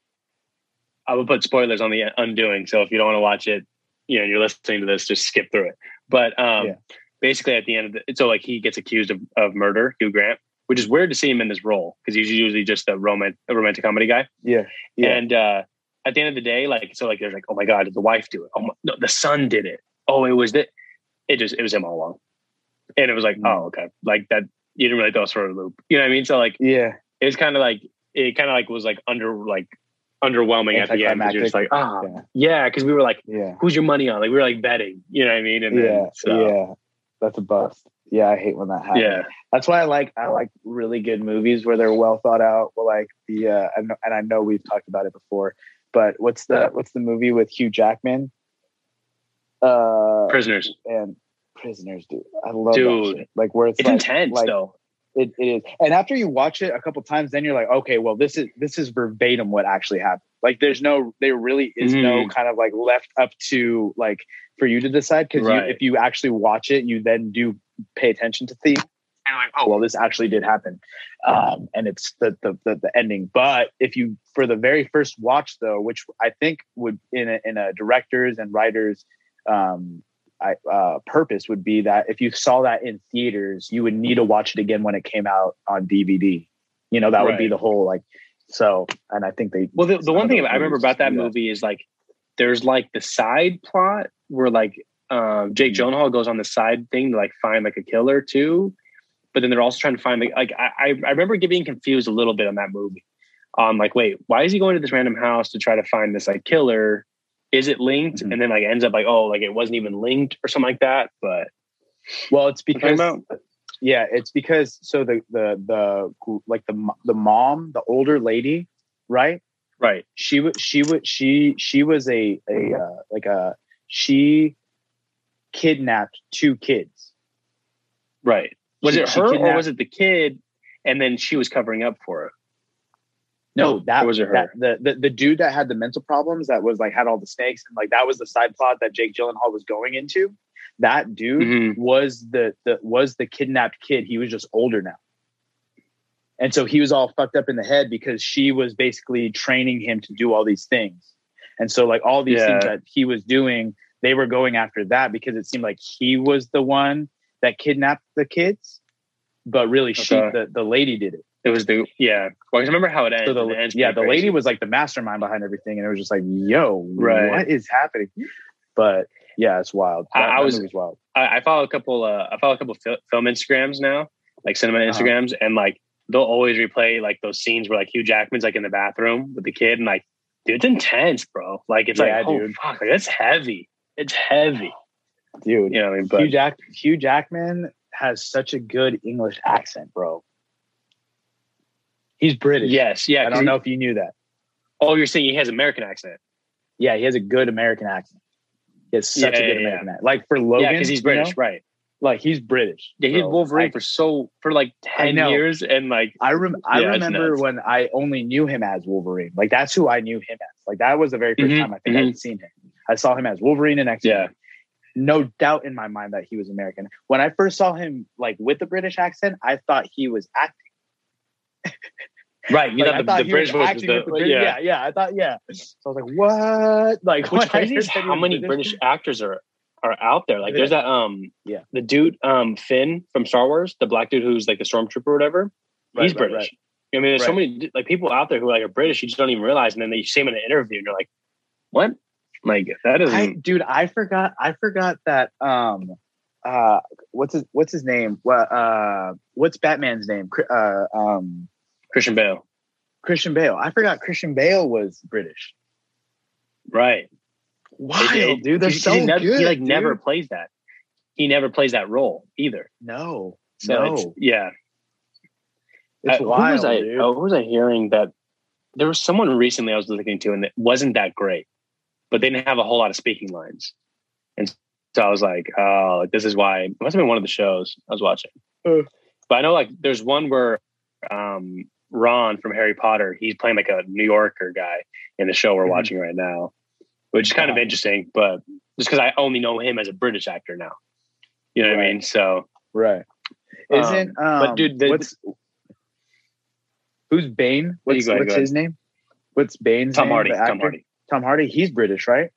I would put spoilers on the undoing. So if you don't want to watch it, you know, you're listening to this, just skip through it. But um, Yeah. Basically at the end of the, so like he gets accused of, of murder, Hugh Grant, which is weird to see him in this role because he's usually just a romantic, romantic comedy guy. yeah, yeah, And uh, at the end of the day, like, so like, there's like, oh my God, did the wife do it? Oh, my, no, the son did it. Oh, it was that. It just, it was him all along. And it was like, Mm. oh, okay. Like that, you didn't really throw us for a loop. You know what I mean? So like, yeah, it was kind of like it kind of like was like under like underwhelming at the end because you're just like ah Yeah. yeah because we were like yeah, who's your money on like we were like betting you know what I mean and yeah, then, so, yeah. That's a bust. Yeah, I hate when that happens. yeah That's why I like I like really good movies where they're well thought out. Well, like the uh, and, and I know we've talked about it before, but what's the what's the movie with Hugh Jackman? Uh, prisoners and prisoners, dude. I love Dude. that shit. Like where it's, it's like, intense like, though It, it is, and after you watch it a couple times, then you're like, okay, well, this is this is verbatim what actually happened. Like, there's no, there really is no Mhm. kind of like left up to like for you to decide because Right. if you actually watch it, you then do pay attention to things. And you're like, oh well, this actually did happen, um, and it's the, the the the ending. But if you for the very first watch though, which I think would in a, in a directors and writers um, I, uh, purpose would be that if you saw that in theaters, you would need to watch it again when it came out on DVD. You know, that would be the whole like. So, and I think they. well the, the one thing I remember about that movie is like there's like the side plot where like um, Jake Mhm. Gyllenhaal goes on the side thing to like find like a killer too but then they're also trying to find like, like I, I remember getting confused a little bit on that movie. Um, like, wait, why is he going to this random house to try to find this like killer? Is it linked? Mhm. And then like ends up like, oh, like it wasn't even linked or something like that. But Well, it's because yeah, it's because so the the the like the the mom, the older lady, right? right, She was she was she she was a a uh, like a she kidnapped two kids. right. Was She- it her or was it the kid? And then she was covering up for it. No, that Or was it her? that- the, the the dude that had the mental problems that was like had all the snakes and like that was the side plot that Jake Gyllenhaal was going into. That dude Mhm. was the the was the kidnapped kid. He was just older now. And so he was all fucked up in the head because she was basically training him to do all these things. And so like all these things that he was doing, they were going after that because it seemed like he was the one that kidnapped the kids. But really she the, the lady did it. It was the yeah. Well, I remember how it ended. So the, It yeah, the crazy. lady was like the mastermind behind everything, and it was just like, "Yo, Right. what is happening?" But yeah, it's wild. I- That- I was- wild. I, I follow a couple. Uh, I follow a couple fil- film Instagrams now, like cinema Uh-huh. Instagrams, and like they'll always replay like those scenes where like Hugh Jackman's like in the bathroom with the kid, and like, dude, it's intense, bro. Like it's Yeah, like, oh fuck, like, it's heavy. It's heavy. dude. You know what I mean? But Hugh Jack Hugh Jackman has such a good English accent, bro. He's British. yes, yeah. I don't he- know if you knew that. Oh, you're saying he has American accent? Yeah, he has a good American accent. Has such Yeah, a good yeah. American. Like for Logan, yeah, because he's you know, British, right? like he's British. Yeah, he did. Wolverine I- for so for like ten years, and like I rem- I remember when I only knew him as Wolverine. Like that's who I knew him as. Like that was the very 1st Mhm, time I think mhm. I'd seen him. I saw him as Wolverine and X. Yeah. No doubt in my mind that he was American. When I first saw him like with the British accent, I thought he was acting. right. You Like, the, thought the he British was was the, the yeah. Yeah. yeah, I thought yeah. So I was like, what? Like I crazy is how many British actors are are out there. Like there's that um Yeah. the dude um Finn from Star Wars, the black dude who's like the stormtrooper or whatever. Right, he's right, British. right. I mean, there's so many like people out there who like are British, you just don't even realize, and then they see him in an interview, and you're like, "What? Like that doesn't." I, dude, I forgot. I forgot that. Um, uh, what's his What's his name? What? Uh, what's Batman's name? Uh, um, Christian Bale, Christian Bale. I forgot Christian Bale was British. right? Wild, It- it- dude. They're he- so he never, good. He like dude. never plays that. He never plays that role either. No, So no. it's, yeah, It's Uh, who wild, was I? dude. Oh, who was I hearing that? There was someone recently I was listening to, and it wasn't that great, but they didn't have a whole lot of speaking lines, and so I was like, "Oh, this is why." It must have been one of the shows I was watching, but I know like there's one where um, Ron from Harry Potter, he's playing like a New Yorker guy in the show we're Mhm. watching right now, which is kind of interesting. But just because I only know him as a British actor now, you know what I mean? So Right. Isn't um, but dude, the- what's who's Bane? What's, go, what's his name? What's Bane's Tom name? Hardy, Tom? Hardy, Tom Hardy. He's British, right?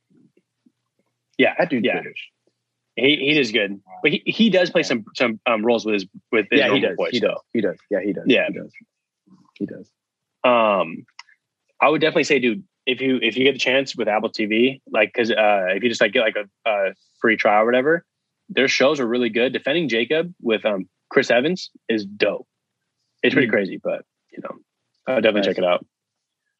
yeah, That dude's yeah, British. he he is good, but he, he does play some some um, roles with his with his Yeah, he normal does. voice. He does. He does. Yeah, he does. Yeah. he does. He does. Um, I would definitely say, dude, if you if you get the chance with Apple TV, like, because uh, if you just like get like a, a free trial or whatever, their shows are really good. Defending Jacob with um Chris Evans is dope. It's pretty Mm. crazy, but you know, I would definitely Nice. check it out.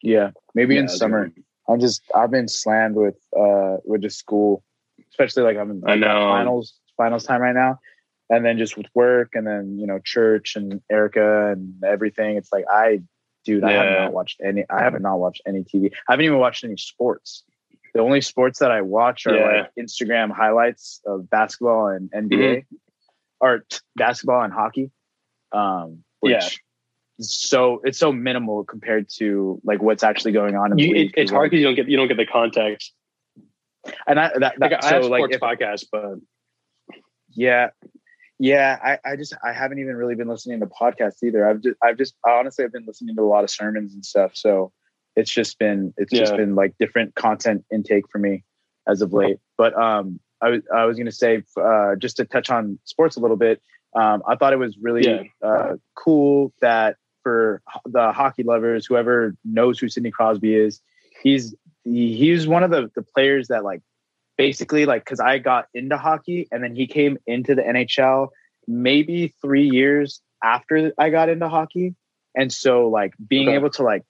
Yeah, maybe Yeah, in summer. I'm just I've been slammed with uh with just school, especially like I'm in like, finals finals time right now, and then just with work and then you know church and Erica and everything. It's like I, dude, I have not watched any. I haven't not watched any TV. I haven't even watched any sports. The only sports that I watch are Yeah. like Instagram highlights of basketball and NBA, Mm-hmm. or t- basketball and hockey. Um, which Yeah. so it's so minimal compared to like what's actually going on in the You, it, it's hard because you don't get you don't get the context. and I that, Like, that I have so like sports if, podcasts, but yeah yeah I, I just I haven't even really been listening to podcasts either. I've just I've just honestly I've been listening to a lot of sermons and stuff. So it's just been it's just been like different content intake for me as of late. But um I was I was gonna say uh just to touch on sports a little bit. Um I thought it was really Yeah. uh cool that for the hockey lovers, whoever knows who Sidney Crosby is, he's he, he's one of the the players that like basically like because I got into hockey and then he came into the NHL maybe three years after I got into hockey, and so like being Okay. able to like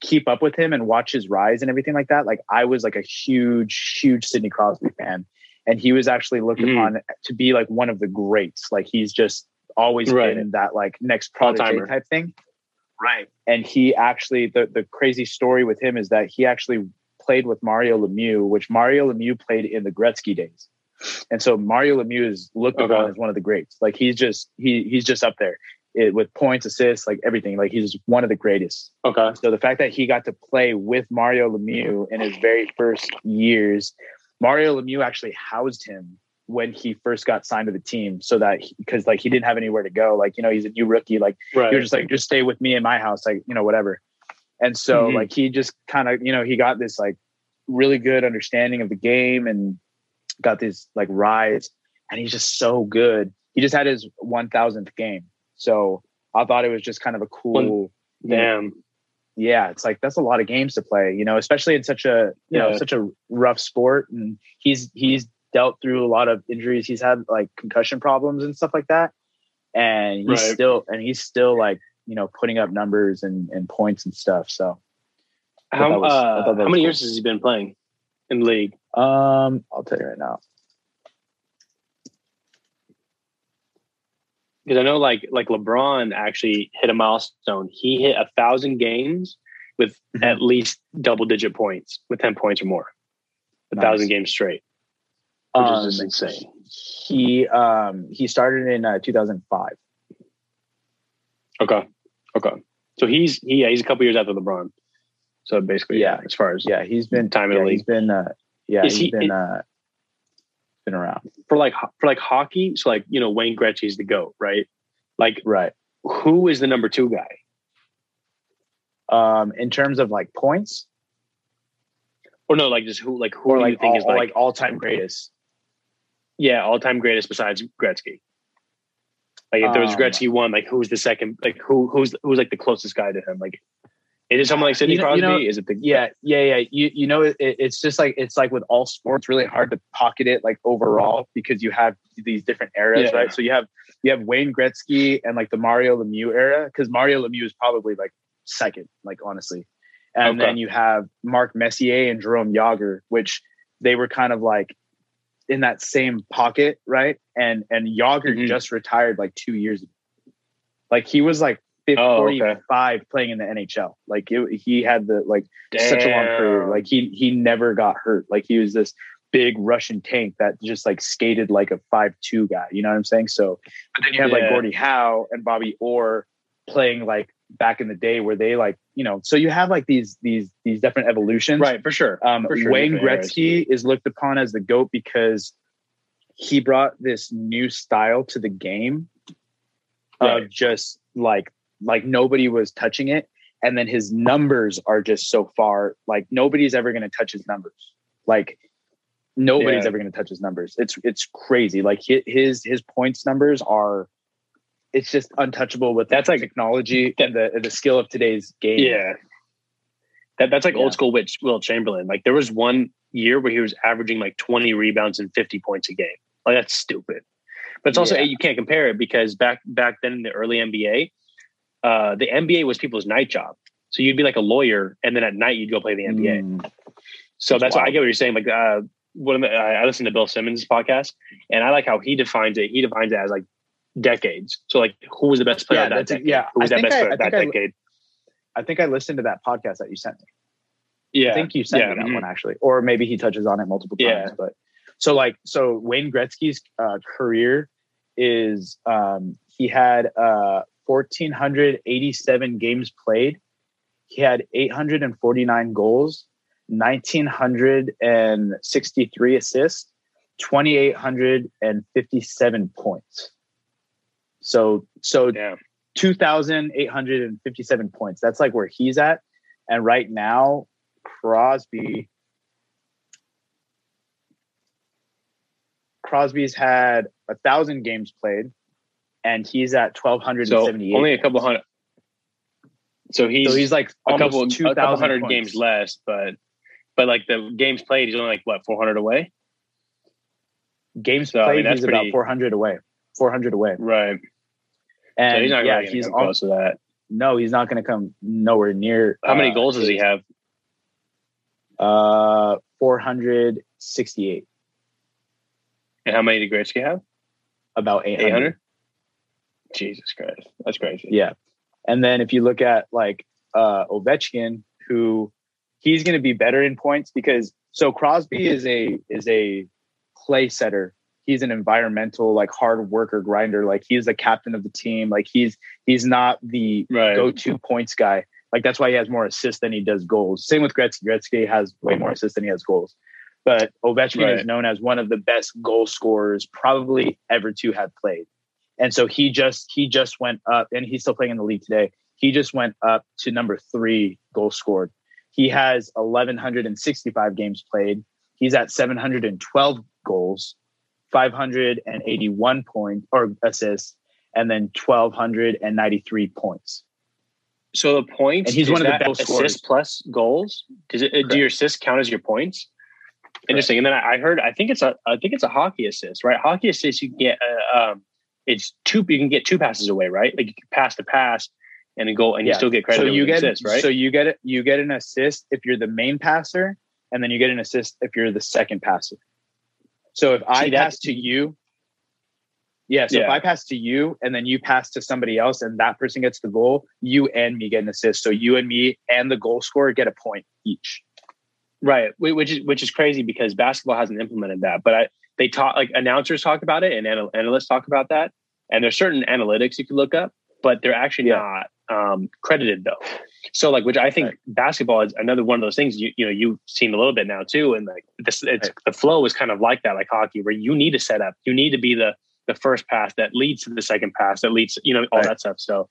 keep up with him and watch his rise and everything like that, like I was like a huge huge Sidney Crosby fan, and he was actually looked Mhm. upon to be like one of the greats. Like he's just always Right. been that like next prodigy type thing. Right. And he actually the the crazy story with him is that he actually played with Mario Lemieux, which Mario Lemieux played in the Gretzky days. And so Mario Lemieux is looked Okay. upon as one of the greats. Like he's just he he's just up there it, with points, assists, like everything. Like he's one of the greatest. okay, So the fact that he got to play with Mario Lemieux in his very first years, Mario Lemieux actually housed him when he first got signed to the team, so that because like he didn't have anywhere to go. Like you know he's a new rookie. Like right, was just like just stay with me in my house like you know whatever and so Mhm. like he just kind of you know he got this like really good understanding of the game and got this like rise and he's just so good. He just had his 1000th game. So i thought it was just kind of a cool damn, yeah it's like that's a lot of games to play you know especially in such a you know such a rough sport. And he's he's dealt through a lot of injuries. He's had like concussion problems and stuff like that. And he's Right. still and he's still like you know putting up numbers and, and points and stuff so how was- uh, how many cool. years has he been playing in the league? um i'll tell you right now because I know like like LeBron actually hit a milestone. He hit a thousand games with Mhm. at least double digit points, with ten points or more, a Nice. thousand games straight, which Um, is just insane. he um he started in uh, 2005 Okay, okay. So he's he, yeah he's a couple years after LeBron. So basically, yeah, as far as yeah he's been Time in the yeah, he's league. been uh yeah Is he's he- been uh been around for like for like hockey, so like you know Wayne Gretzky's the goat, right? Like right who is the number two guy? um in terms of like points Or no, like just who like who or do like you think all, is like, like all-time greatest yeah all time greatest besides Gretzky? Like if there was Um, Gretzky one, like who's the second? Like who who's who's like the closest guy to him? Like is it someone like Sidney You know- Crosby? you know- is it the yeah yeah yeah you you know it, it's just like it's like with all sports really hard to pocket it like overall because you have these different eras Yeah. right so you have you have Wayne Gretzky and like the Mario Lemieux era because Mario Lemieux is probably like second like honestly and Okay. then you have Mark Messier and Jaromir Jagr which they were kind of like in that same pocket right and and Jagr Mhm. just retired like two years ago like he was like 50, Oh, okay. 45 playing in the NHL like it, he had the like such a long career. Like he he never got hurt. Like he was this big Russian tank that just like skated like a five two guy. You know what I'm saying? So, but then you have like Yeah. Gordie Howe and Bobby Orr playing like back in the day where they like you know. So you have like these these these different evolutions. Right, for sure. Um, For sure, Wayne. Gretzky is looked upon as the goat because he brought this new style to the game Right. of just like like nobody was touching it, and then his numbers are just so far like nobody's ever going to touch his numbers. Like nobody's Yeah. ever going to touch his numbers. It's it's crazy. Like his his points numbers are. It's just untouchable with That's like- technology and the the skill of today's game. Yeah. That, that's like Yeah. old school Witch Wilt Chamberlain. Like there was one year where he was averaging like 20 rebounds and 50 points a game. Like that's stupid. But it's also Yeah. you can't compare it because back back then in the early NBA, uh, the NBA was people's night job. So you'd be like a lawyer, and then at night you'd go play the NBA. Mm. So That's that's why I get what you're saying. Like, uh, one of the, I I listen to Bill Simmons' podcast, and I like how he defines it. He defines it as like decades. So like, who was the best player Yeah, of that decade? yeah. Who was that best I- player I of that I- decade? I think I listened to that podcast that you sent me. Yeah, I think you sent Yeah, me that mhm. one actually, or maybe he touches on it multiple times. Yeah. But so like so Wayne Gretzky's uh, career is um, he had uh, fourteen hundred eighty seven games played. He had eight hundred and forty nine goals, nineteen hundred and sixty three assists, twenty eight hundred and fifty seven points. So so yeah. 2,857 points. That's like where he's at. And right now, Crosby. Crosby's had a thousand games played, and he's at So only a couple hundred. So he's, so he's like a couple, a 2,000 couple hundred points. games less, but but like the games played, he's only like what 400 away. Games So, I played, mean, that's he's about 400 away. 400 away. Right. And so he's not yeah, really he's close to that. no, he's not going to come nowhere near. How many uh, goals does he have? Uh, 468, And how many did Gretzky have? about 800. 800. Jesus Christ, that's crazy. Yeah. And then if you look at like uh Ovechkin, who he's going to be better in points because so Crosby is a is a play setter. He's an environmental like hard worker grinder. Like he's the captain of the team. Like he's he's not the Right. go-to points guy. Like that's why he has more assists than he does goals. Same with Gretzky. Gretzky has way more uh-huh. assists than he has goals. But Ovechkin is known as one of the best goal scorers probably ever to have played. And so he just he just went up, and he's still playing in the league today. He just went up to number three goal scored. He has 1,165 games played. He's at 712 goals, 581 points or assists, and then 1,293 points. So the points, And he's one of the best assists plus goals. Does it? Do your assists count as your points? Interesting. And then I heard, I think it's a, I think it's a hockey assist, right? Hockey assist, you can get, uh, um, it's two. You can get two passes away, right? Like you can pass the pass and a goal and you still get credit. so you get assist, right? so you get it you get an assist if you're the main passer, and then you get an assist if you're the second passer. So if I See, pass to you, yeah. So if I pass to you and then you pass to somebody else and that person gets the goal, you and me get an assist. So you and me and the goal scorer get a point each. Right, which is which is crazy because basketball hasn't implemented that. But I, they talk like announcers talk about it and anal- analysts talk about that, and there's certain analytics you can look up, but they're actually Yeah. not um, credited though. So like, which I think Right. basketball is another one of those things you you know you've seen a little bit now too, and like this, it's Right. the flow is kind of like that, like hockey, where you need to set up, you need to be the the first pass that leads to the second pass that leads, you know, all Right. that stuff. So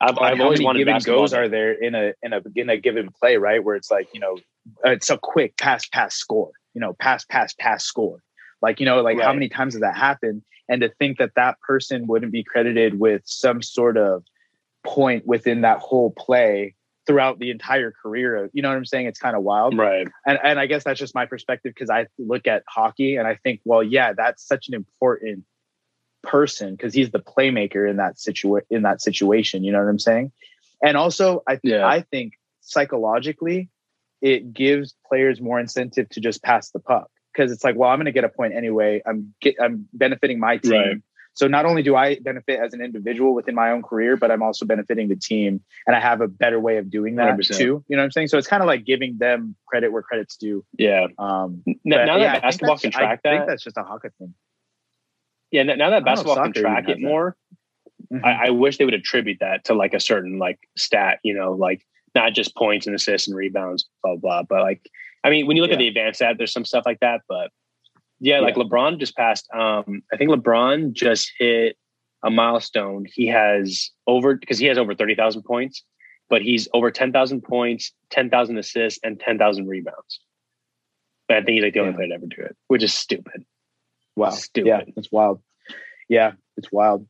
I've, Like, I've how always many wanted give and goes are there in a in a in a given play, right? Where it's like you know, it's a quick pass, pass, score. You know, pass, pass, pass, score. Like you know, like how many times does that happen? And to think that that person wouldn't be credited with some sort of point within that whole play throughout the entire career. You know what I'm saying? It's kind of wild. right. And and I guess that's just my perspective because I look at hockey and I think, well, yeah, that's such an important person because he's the playmaker in that situa- in that situation. You know what I'm saying? And also, I Yeah. I think psychologically, it gives players more incentive to just pass the puck because it's like, well, I'm going to get a point anyway. I'm get, I'm benefiting my team. Right. So not only do I benefit as an individual within my own career, but I'm also benefiting the team, and I have a better way of doing that 100%. too. You know what I'm saying? So it's kind of like giving them credit where credit's due. Yeah. Um, N- but now yeah, that think basketball can track I think that, that's just a hockey thing. yeah. Now that know basketball can track it more, Mhm. I, I wish they would attribute that to like a certain like stat, you know, like not just points and assists and rebounds, blah blah. But like, I mean, when you look at the advanced stat, there's some stuff like that. But yeah, like LeBron just passed. Um, I think LeBron just hit a milestone. He has over because he has over thirty thousand points, but he's over ten thousand points, ten thousand assists, and ten thousand rebounds. But I think he's like the only Yeah. player to ever do it, which is stupid. Wow. Stupid. Yeah, it's wild. Yeah, it's wild.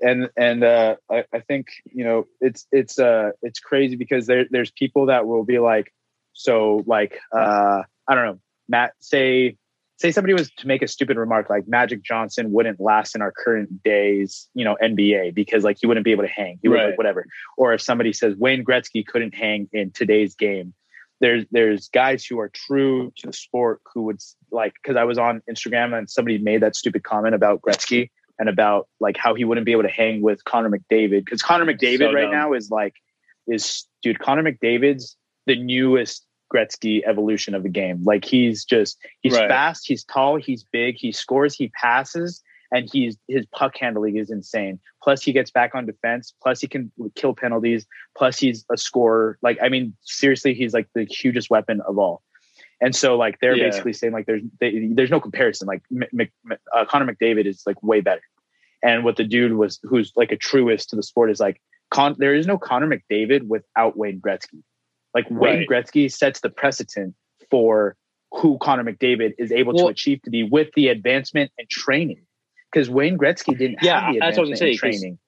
And and uh I, I think, you know, it's it's uh it's crazy because there there's people that will be like, so like uh I don't know, Matt say say somebody was to make a stupid remark like Magic Johnson wouldn't last in our current days, you know, NBA because like he wouldn't be able to hang. He would Right. like whatever. Or if somebody says Wayne Gretzky couldn't hang in today's game, there's there's guys who are true to the sport who would like because I was on Instagram and somebody made that stupid comment about Gretzky and about like how he wouldn't be able to hang with Connor McDavid because Connor McDavid So right dumb. now is like is dude Connor McDavid's the newest Gretzky evolution of the game. Like he's just he's Right. fast, he's tall, he's big, he scores, he passes, and he's his puck handling is insane. Plus he gets back on defense. Plus he can kill penalties. Plus he's a scorer. Like I mean, seriously, he's like the hugest weapon of all. And so like they're Yeah. basically saying like there's they, there's no comparison. Like M- Mc- uh, Connor McDavid is like way better. And what the dude was who's like a truest to the sport is like Con- there is no Connor McDavid without Wayne Gretzky. Like Wayne Right. Gretzky sets the precedent for who Connor McDavid is able to achieve to be with the advancement and training. Because Wayne Gretzky didn't Yeah, have the that's what I was advancement gonna and training.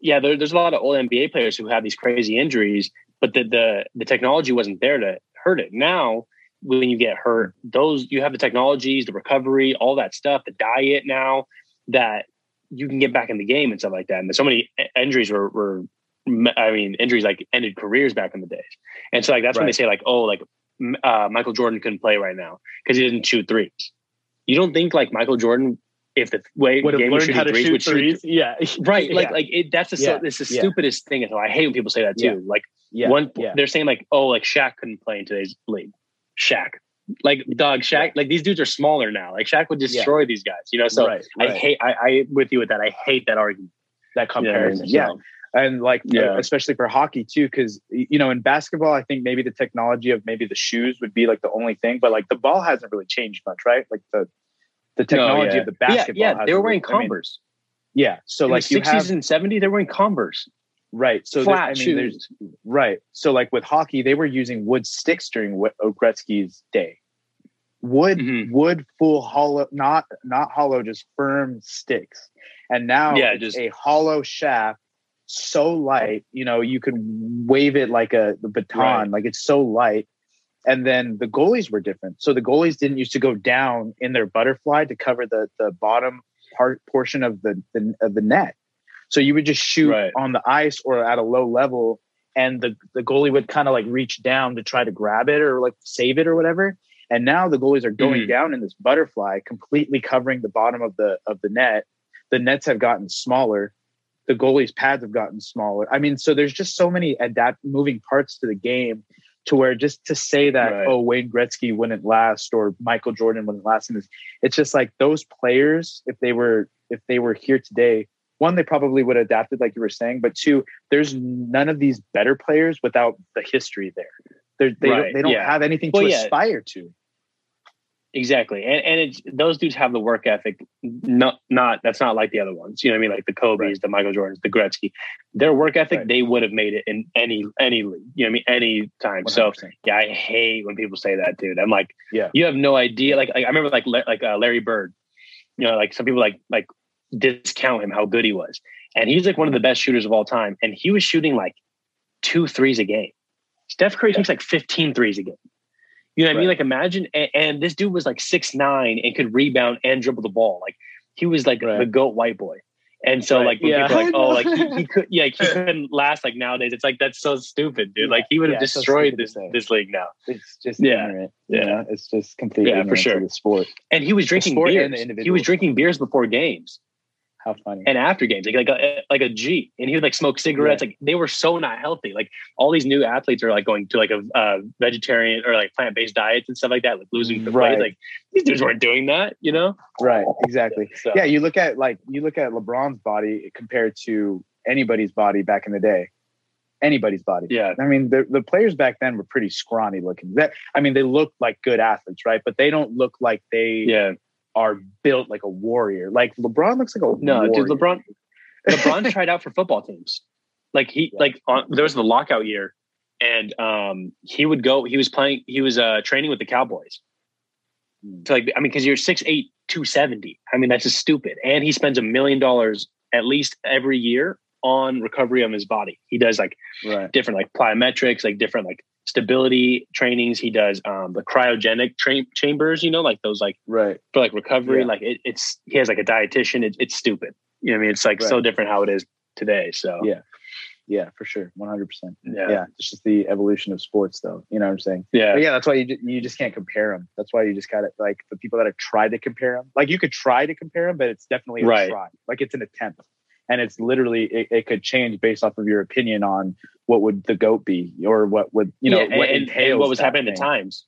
yeah, there, there's a lot of old NBA players who have these crazy injuries, but the, the the technology wasn't there to hurt it. Now, when you get hurt, those you have the technologies, the recovery, all that stuff, the diet now that you can get back in the game and stuff like that. And so many injuries were, were I mean, injuries like ended careers back in the days. And so like that's when they say like, oh, like uh, Michael Jordan couldn't play right now because he didn't shoot threes. You don't think like Michael Jordan, if the way Would have game was learned how to threes, shoot would shoot threes. Yeah. right like Yeah. like it, that's the Yeah. it's the Yeah. stupidest thing so i hate when people say that too like yeah. one they're saying like oh like Shaq couldn't play in today's league Shaq like dog Shaq like these dudes are smaller now like Shaq would destroy these guys you know so right, i hate I, I with you with that i hate that argument that You know I mean? comparison. Yeah. So, and like Yeah. especially for hockey too because you know in basketball i think maybe the technology of maybe the shoes would be like the only thing but like the ball hasn't really changed much right like the the no, technology yeah. of the basketball yeah, hasn't they were really- wearing I mean, converse yeah so in like the you 60s have and 70s they were wearing converse right so flat i mean there's shoes right so like with hockey they were using wood sticks during Gretzky's day wood Mhm. wood full hollow not not hollow just firm sticks and now Yeah, just- a hollow shaft so light you know you can wave it like a the baton Right. like it's so light and then the goalies were different so the goalies didn't used to go down in their butterfly to cover the the bottom part portion of the, the of the net so you would just shoot Right. on the ice or at a low level and the the goalie would kind of like reach down to try to grab it or like save it or whatever and now the goalies are going Mhm. down in this butterfly completely covering the bottom of the of the net the nets have gotten smaller the goalies pads have gotten smaller i mean so there's just so many adapt moving parts to the game to where just to say that Right. oh wayne gretzky wouldn't last or michael jordan wouldn't last in this it's just like those players if they were if they were here today one they probably would have adapted like you were saying but two there's none of these better players without the history there They're, they Right, don't, they don't yeah. have anything Well, to yeah. aspire to Exactly, and and it's those dudes have the work ethic. Not not that's not like the other ones. You know what I mean? Like the Kobe's, Right. the Michael Jordans, the Gretzky. Their work ethic, Right. they would have made it in any any league. You know what I mean? Any time. So 100%. yeah, I hate when people say that, dude. I'm like, Yeah. you have no idea. Like, like I remember like like uh, Larry Bird. You know, like some people like like discount him how good he was, and he's like one of the best shooters of all time. And he was shooting like two threes a game. Steph Curry Yeah. takes like 15 threes a game. You know what I mean? Like imagine, and, and this dude was like six nine and could rebound and dribble the ball. Like he was like Right. the goat white boy. And so Right. like when Yeah. people are like, oh, like he, he could, yeah, like, he couldn't last like nowadays. It's like that's so stupid, dude. Yeah. Like he would have Yeah, it's so destroyed this this league now. it's just Yeah. ignorant you Yeah. know? it's just completely Yeah, for sure. the sport And he was drinking sport and the beers. He was drinking beers before games. How funny. and after games, like like a like a G, and he would like smoke cigarettes. Like they were so not healthy. Like all these new athletes are like going to like a uh, vegetarian or like plant based diets and stuff like that, like losing the Right. weight. Like these dudes weren't doing that, you know? right. Exactly. So, Yeah. You look at like you look at LeBron's body compared to anybody's body back in the day. Anybody's body. yeah, I mean, the, the players back then were pretty scrawny looking. That I mean, they look like good athletes, right? But they don't look like they yeah. Are built like a warrior. Like LeBron looks like a No, warrior. dude, LeBron. LeBron tried out for football teams. Like he, Yeah. like on there was the lockout year, and um, he would go. He was playing. He was uh training with the Cowboys. Hmm. So like, I mean, because you're 6'8", 270. I mean, that's just stupid. And he spends a million dollars at least every year on recovery of his body. He does like right. different like plyometrics, like different like stability trainings. He does um the cryogenic tra- chambers. You know, like those like Right. for like recovery. Yeah. Like it, it's he has like a dietitian. It, it's stupid. You know what I mean? It's like so different how it is today. So Yeah. Yeah, for sure. 100%. yeah, Yeah. It's just the evolution of sports, though. You know what I'm saying? yeah, But yeah, that's why you, you just can't compare them. That's why you just got to, like, the people that have tried to compare them, like, you could try to compare them, but it's definitely a Right. try. Like, it's an attempt. And it's literally, it, it could change based off of your opinion on what would the GOAT be or what would, you know, Yeah, what and, and what was happening at the thing. times.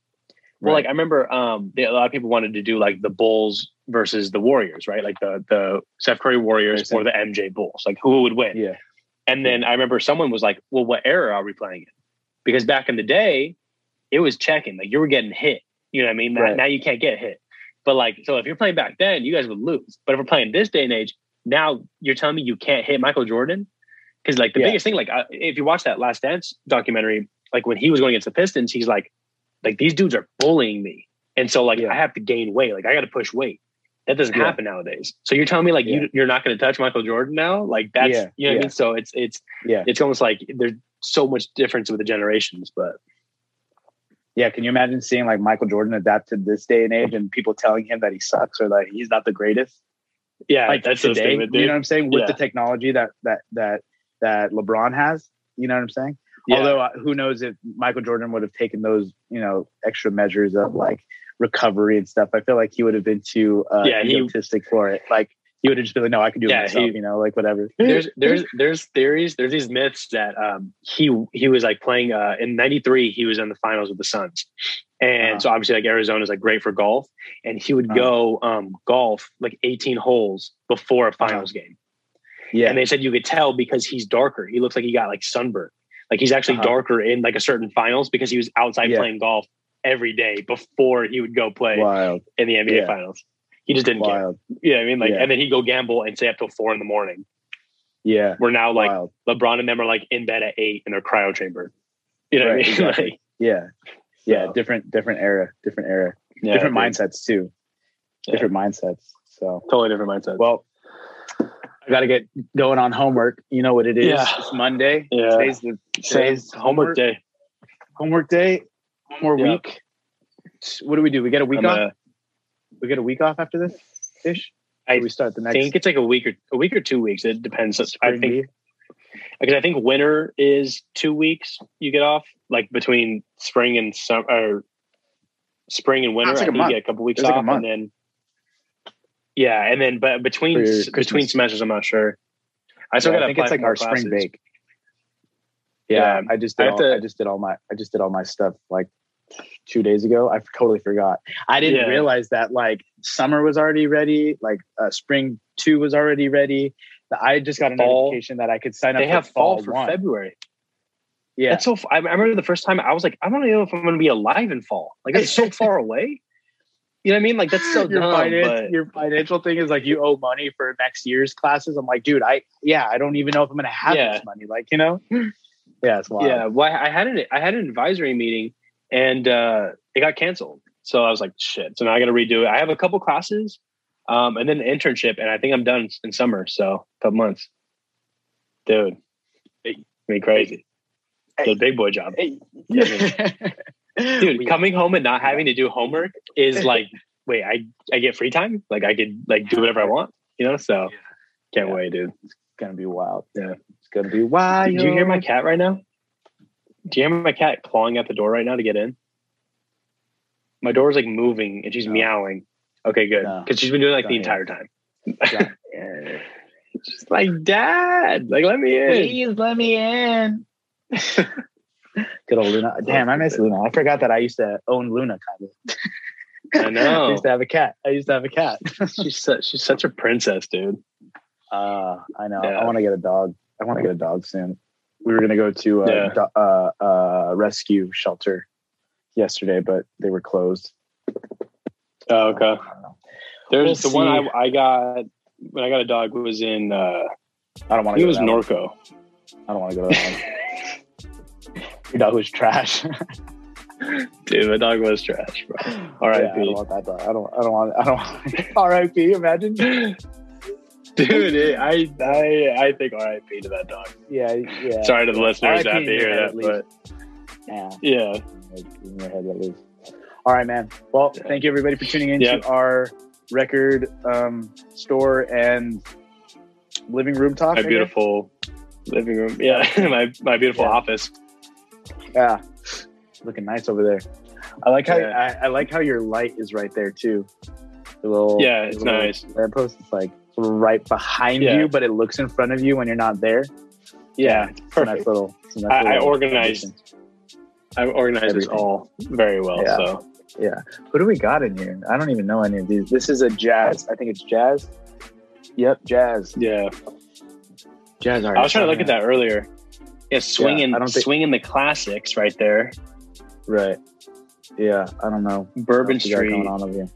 Well, like I remember, um, a lot of people wanted to do like the Bulls versus the Warriors, right? Like the the Steph Curry Warriors Right. or the MJ Bulls. Like who would win? Yeah. And then I remember someone was like, "Well, what era are we playing in?" Because back in the day, it was checking. Like you were getting hit. You know what I mean? Now, Right. now you can't get hit. But like, so if you're playing back then, you guys would lose. But if we're playing this day and age, now you're telling me you can't hit Michael Jordan? Because like the Yeah. biggest thing, like uh, if you watch that Last Dance documentary, like when he was going against the Pistons, he's like, like these dudes are bullying me, and so like Yeah. I have to gain weight. Like I got to push weight. That doesn't Yeah. happen nowadays. So you're telling me like you you're not going to touch Michael Jordan now? Like that's Yeah. you know what I mean. So it's it's Yeah. it's almost like there's so much difference with the generations. But Yeah. Can you imagine seeing like Michael Jordan adapt to this day and age and people telling him that he sucks or that he's not the greatest? Yeah, like that's so today. stupid, you know what I'm saying? With Yeah. the technology that that that that LeBron has, you know what I'm saying? Yeah. Although uh, who knows if Michael Jordan would have taken those, you know, extra measures of like recovery and stuff. I feel like he would have been too uh, Yeah, he- egotistic for it. Like he would have just been like, "No, I can do it Yeah, myself," he- you know, like whatever. there's there's there's theories there's these myths that um he he was like playing uh in 93 he was in the finals with the suns and Uh-huh. so obviously like arizona's like great for golf and he would Uh-huh. go um golf like 18 holes before a finals game yeah, and they said you could tell because he's darker he looks like he got like sunburn like he's actually Uh-huh. darker in like a certain finals because he was outside Yeah. playing golf every day before he would go play wild, in the nba Yeah. finals he just didn't care wild, yeah i mean like Yeah. and then he'd go gamble and stay up till four in the morning yeah, we're now like wild, LeBron and them are like in bed at eight in their cryo chamber. You know Right, what I mean? exactly. Like, yeah, yeah. So- Different, different era, different era, yeah, different mindsets too. Yeah. Different mindsets. So Totally different mindset. Well, I got to get going on homework. You know what it is. Yeah. It's Monday. Yeah. Today's the Same today's homework day. Homework day. One more Yeah. week. What do we do? We get a week I'm, off. uh, we get a week off after this. Ish. I we start the next. I think it's like a week or a week or two weeks. It depends. I think? Because I think winter is two weeks you get off, like between spring and summer or spring and winter. Like I a think month. you get a couple weeks It's off, month. and then yeah, and then but between For your s- between semesters, I'm not sure. I still Yeah, got I think it's like our spring break. Yeah, Yeah. I just did. have all, to- I just did all my. I just did all my stuff like two days ago. I totally forgot. I didn't Yeah. realize that like summer was already ready. Like uh, spring two was already ready. I just got a Fall. notification that I could sign up. They for have fall for one. February. Yeah, That's so. I remember the first time I was like, I don't even know if I'm going to be alive in fall. Like it's so far away. You know what I mean? Like that's so your dumb. finance, but your financial thing is like you owe money for next year's classes. I'm like, dude, I yeah, I don't even know if I'm gonna have Yeah. this money. Like, you know, yeah, it's wild. yeah, well, I had an I had an advisory meeting and uh, it got canceled. So I was like, shit. So now I got to redo it. I have a couple classes, um, and then an internship, and I think I'm done in summer. So a couple months, dude. It me crazy. The big boy job, Hey, dude. We- coming home and not having to do homework is like, wait, I I get free time. Like I could like do whatever I want. You know, so can't Yeah. wait, dude. it's gonna be wild. Yeah. it's gonna be wild. Do you hear my cat right now? Do you hear my cat clawing at the door right now to get in? My door's like moving and she's No. meowing. Okay, good. No. Because she's been doing like the entire time. Just like dad, like let me in. Please let me in. Good old Luna. Damn, I miss Luna. I forgot that I used to own Luna kind of. I I know. used to have a cat. I used to have a cat. she's such she's such a princess, dude. Uh, I know. Yeah. I want to get a dog. I want to get a dog soon. We were gonna go to a Yeah. do- uh, uh, rescue shelter yesterday, but they were closed. Oh, okay. I. There's We'll the one. I, I got when I got a dog was in uh I don't want to. think it was to that one. Norco. I don't want to go to that one. Your dog was trash. Dude, my dog was trash, bro. Yeah, I don't want that dog. I don't. I don't want. I don't want. R.I.P. Imagine. Dude, it, I I I think R.I.P. to that dog. Yeah. Yeah. Sorry to the listeners R.I.P. that have to hear that, but Yeah. yeah, in your head at least. All right, man. Well, Yeah. thank you everybody for tuning in Yeah. to our record um, store and living room talk. my beautiful living room. Yeah, my my beautiful Yeah. office. Yeah, looking nice over there. I like how Yeah. I, I like how your light is right there too. The little Yeah, it's little nice. Lamppost is like right behind Yeah. you, but it looks in front of you when you're not there. Yeah, a nice perfect. little. nice I- I little organized addition. I organized this all very well. Yeah. So Yeah. Who do we got in here? I don't even know any of these. This is a jazz. I think it's jazz. Yep, jazz. yeah, Jazz I was trying to look at that earlier. Yeah, swinging I don't think- swinging the classics right there. Right. Yeah, I don't know. Bourbon What you got Street. going on over here.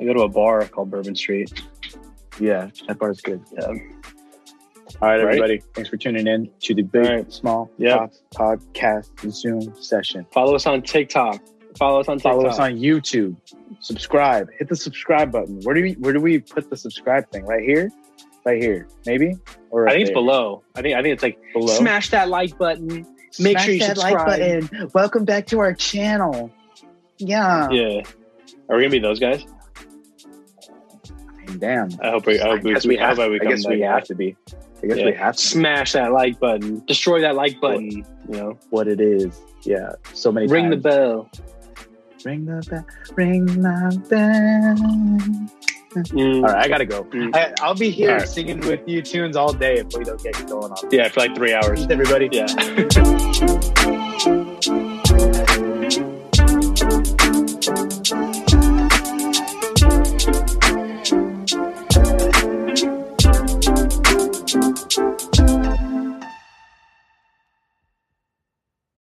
I go to a bar called Bourbon Street. Yeah, that bar's good. Yeah. All right, Right. everybody. Thanks for tuning in to the Big All right. Small Yep. Talks podcast Zoom session. Follow us on TikTok. Follow us on TikTok. Follow us on YouTube. Subscribe. Hit the subscribe button. Where do we where do we put the subscribe thing? Right here? Right here. Maybe? Or I right think it's there? below. I think I think it's like below. smash that like button. Make Smash sure you that subscribe. like button. Welcome back to our channel. Yeah. Yeah. Are we gonna be those guys? I mean, damn. I hope we. I, hope we, guess we I have, hope we I guess we have to be. I guess Yeah. we have to. Smash that like button. Destroy that like button. You know. What it is. Yeah. So many Ring the bell. Ring the bell. Ring the bell. Mm. All right, I gotta go. Mm. I, I'll be here right. singing with you tunes all day if we don't get going on. Yeah, for like three hours. Everybody. Yeah.